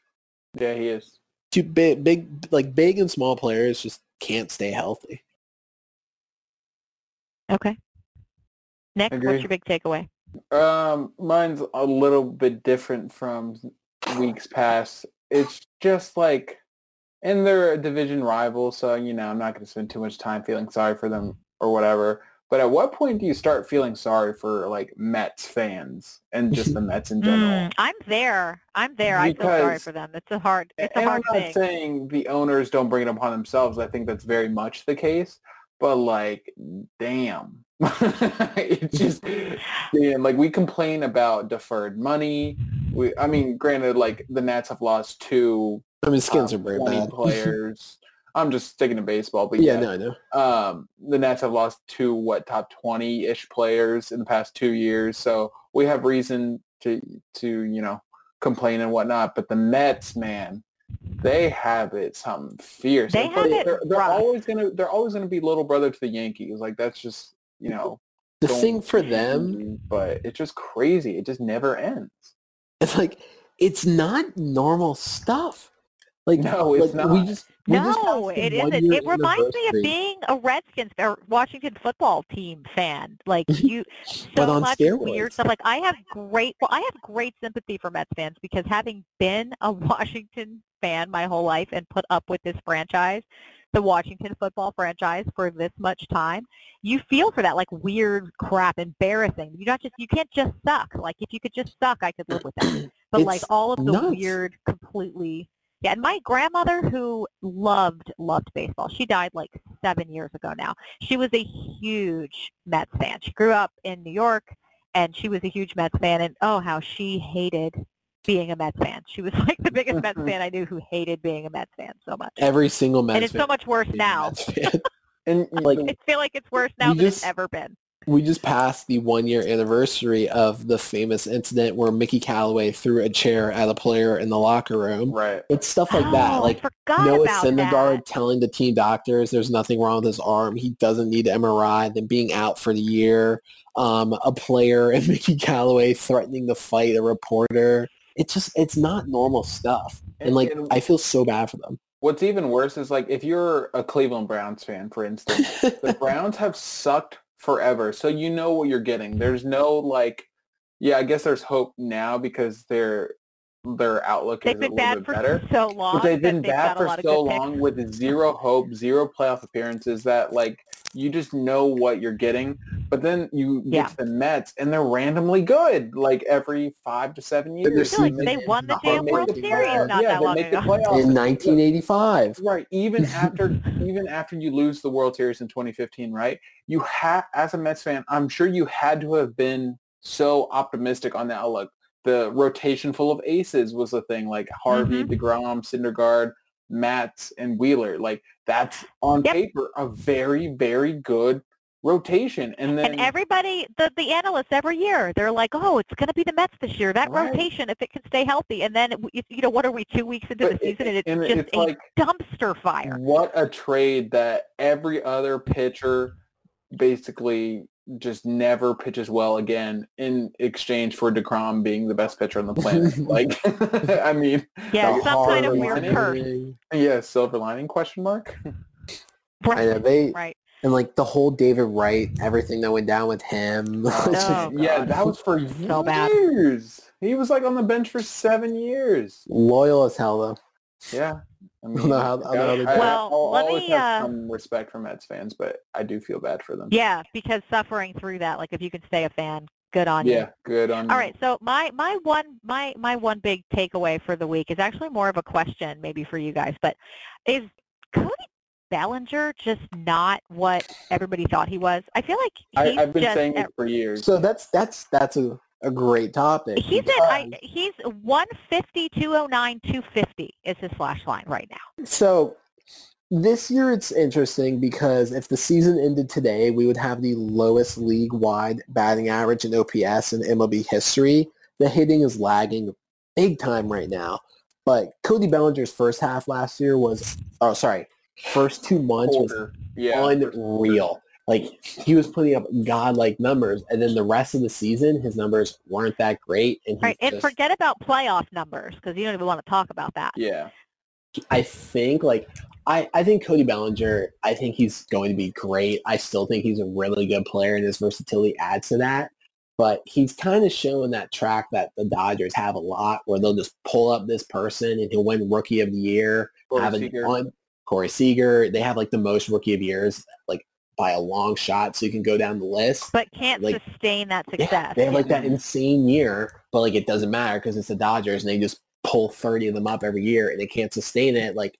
Yeah, he is. too big, big, like big and small players just can't stay healthy. Okay. Nick, what's your big takeaway? Um, mine's a little bit different from weeks past. It's just like, and they're a division rival, so you know I'm not going to spend too much time feeling sorry for them or whatever. But at what point do you start feeling sorry for like Mets fans and just the Mets in general? Mm, I'm there. I'm there. I feel sorry for them. It's a hard. It's a hard I'm not thing. saying the owners don't bring it upon themselves. I think that's very much the case. But like, damn, it's just damn. Like we complain about deferred money. We, I mean, granted, like the Nats have lost two I mean, skins uh, are very bad. players. I'm just sticking to baseball, but yeah, yeah, no, I know. um, the Nats have lost two what top 20-ish players in the past two years, so we have reason to to you know complain and whatnot. But the Mets, man, they have it something fierce. They have they're, it They're, they're always gonna they're always gonna be little brother to the Yankees. Like that's just you know The thing for them, but it's just crazy. It just never ends. it's like it's not normal stuff. Like No, it's like, We not. just we just No, passed the it isn't. It reminds me of being a Redskins or Washington football team fan. Like you, so But on much steroids. weird stuff. Like I have great, well, I have great sympathy for Mets fans because having been a Washington fan my whole life and put up with this franchise, the Washington football franchise for this much time, you feel for that like weird crap, embarrassing. You not just you can't just suck. Like if you could just suck, I could live with that. But like all of the nuts. weird, completely yeah, and my grandmother who loved loved baseball. She died like seven years ago now. She was a huge Mets fan. She grew up in New York, and she was a huge Mets fan. And oh, how she hated being a Mets fan. She was like the biggest Mets mm-hmm. fan I knew who hated being a Mets fan so much. Every single Mets and it's so much worse now. And Like, I feel like it's worse now than just- it's ever been. We just passed the one year anniversary of the famous incident where Mickey Callaway threw a chair at a player in the locker room. right. It's stuff like oh, that. Like I forgot Noah Syndergaard telling the team doctors there's nothing wrong with his arm. He doesn't need MRI. Then being out for the year. Um, a player and Mickey Callaway threatening to fight a reporter. It's just it's not normal stuff. And like And- I feel so bad for them. What's even worse is like if you're a Cleveland Browns fan, for instance, the Browns have sucked forever, so you know what you're getting. There's no like, yeah, I guess there's hope now because their their outlook They've is a little bad bit for better. so long. But they've been they've bad for so good picks. long with zero hope, zero playoff appearances that like you just know what you're getting. But then you get Yeah. to the Mets and they're randomly good, like every five to seven years. Like they won the They damn make World the Series playoffs. not yeah, that they long make the ago. playoffs. In 1985. Right. Even after even after you lose the World Series in 2015, right? You had as a Mets fan, I'm sure you had to have been so optimistic on the outlook. The rotation full of aces was a thing, like Harvey, Mm-hmm. DeGrom, Syndergaard, Matz, and Wheeler. Like that's on Yep. paper a very, very good rotation. And then And everybody, the, the analysts every year, they're like, oh, it's going to be the Mets this year. That Right. rotation, if it can stay healthy. And then, you you know, what are we, two weeks into But the season, and it's and just it's a like- dumpster fire. What a trade that every other pitcher basically just never pitches well again in exchange for DeGrom being the best pitcher on the planet. like, I mean, Yeah, the some kind of weird lining. curse. yeah, silver lining question mark. I know oh, they Right. and like the whole David Wright, everything that went down with him. It's just- oh, oh, yeah, God. that was for So bad. years. He was like on the bench for seven years. loyal as hell though. Yeah. I don't know how- I don't know how they. Well, I'll let always me, have uh, some respect for Mets fans, but I do feel bad for them. Yeah, because suffering through that, like if you can stay a fan, good on you. Yeah, good on All you. right, so my my one my my one big takeaway for the week is actually more of a question, maybe for you guys, but is Cody Bellinger just not what everybody thought he was? I feel like he's I, I've been just saying at- it for years. So that's that's that's a, a great topic. He's at I, he's 150, 209, 250 is his slash line right now. So this year it's interesting because if the season ended today, we would have the lowest league-wide batting average in OPS in MLB history. The hitting is lagging big time right now. But Cody Bellinger's first half last year was, oh sorry, first two months was Yeah. unreal. Like he was putting up godlike numbers, and then the rest of the season, his numbers weren't that great. And, he's Right, and just- forget about playoff numbers because you don't even want to talk about that. Yeah. I think like I, I think Cody Bellinger, I think he's going to be great. I still think he's a really good player and his versatility adds to that. But he's kind of showing that track that the Dodgers have a lot where they'll just pull up this person and he'll win rookie of the year. Corey have an Seager. on Corey Seager. They have like the most rookie of years like by a long shot, so you can go down the list. But can't Like- sustain that Yeah, success. they have like that insane year, but like it doesn't matter because it's the Dodgers and they just pull 30 of them up every year and they can't sustain it. Like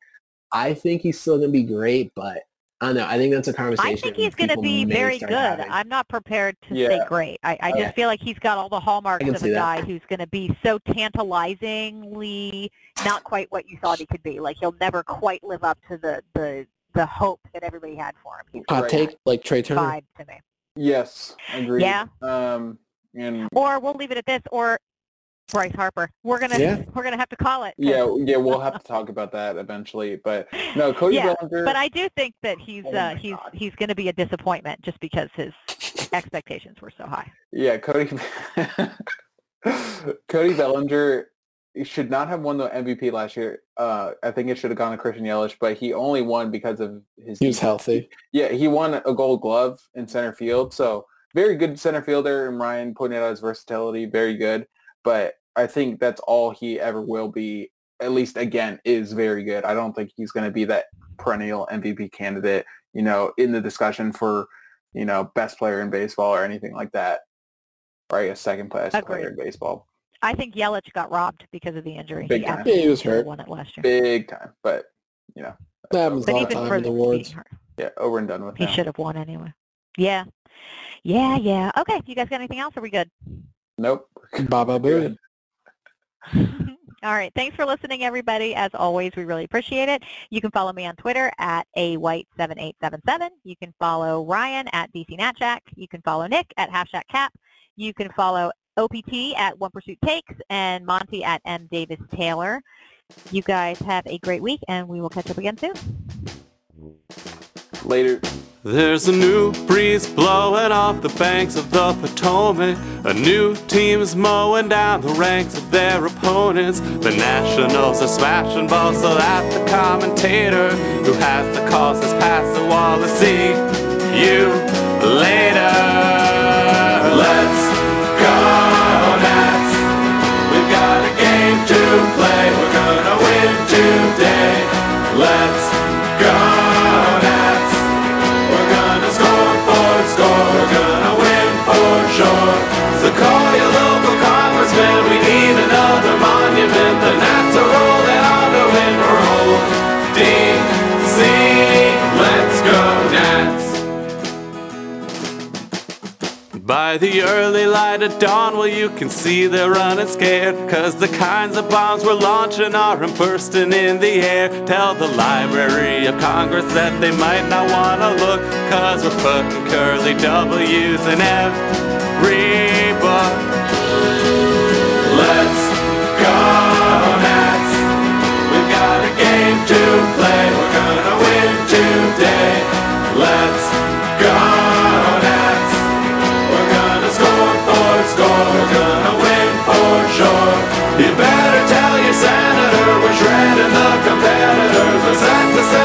I think he's still gonna be great, but I don't know. I think that's a conversation. I think he's going to be very good. having. I'm not prepared to say great. I, I oh, just Okay. feel like he's got all the hallmarks of see a that. guy who's going to be so tantalizingly not quite what you thought he could be. Like he'll never quite live up to the the the hope that everybody had for him. He's Hot Right. take like Trea Turner. vibe to me. Yes, agreed. Yeah. Um, and Or we'll leave it at this. Or Bryce Harper. We're gonna Yeah. we're gonna have to call it. 'cause- yeah, yeah, we'll have to talk about that eventually. But no, Cody yeah, Bellinger. but I do think that he's Oh uh, he's God. he's going to be a disappointment just because his expectations were so high. Yeah, Cody. Cody Bellinger should not have won the MVP last year. Uh, I think it should have gone to Christian Yelich, but he only won because of his. He was healthy. Yeah, he won a Gold Glove in center field, so very good center fielder. And Ryan pointed out his versatility, very good. But I think that's all he ever will be. At least again, is very good. I don't think he's going to be that perennial MVP candidate. You know, in the discussion for you know best player in baseball or anything like that. Or I guess second best player in baseball, I think Yelich got robbed because of the injury. Big he time. Yeah, he was hurt. Won it last year. big time. But you know, That happens a But lot of time for in the the awards. yeah, over and done with. he now. should have won anyway. Yeah, yeah, yeah. Okay, you guys got anything else? Are we good? Nope. Baba Booey. All right. Thanks for listening, everybody. As always, we really appreciate it. You can follow me on Twitter at awhite7877. You can follow Ryan at DCNatJack. You can follow Nick at HalfShackCap. You can follow OPT at One Pursuit Takes and Monty at M Davis Taylor. You guys have a great week, and we will catch up again soon. Later. There's a new breeze blowing off the banks of the Potomac. A new team's mowing down the ranks of their opponents. The Nationals are smashing balls so that the commentator who has the calls has passed the wall to see you later. The early light of dawn, well, you can see they're running scared. Cause the kinds of bombs we're launching are bursting in the air. Tell the Library of Congress that they might not wanna look. Cause we're putting curly W's in every book. Let's go, Nats. We've got a game to play. We're gonna win today. Let's You better tell your senator we're shredding the competitors. Set to send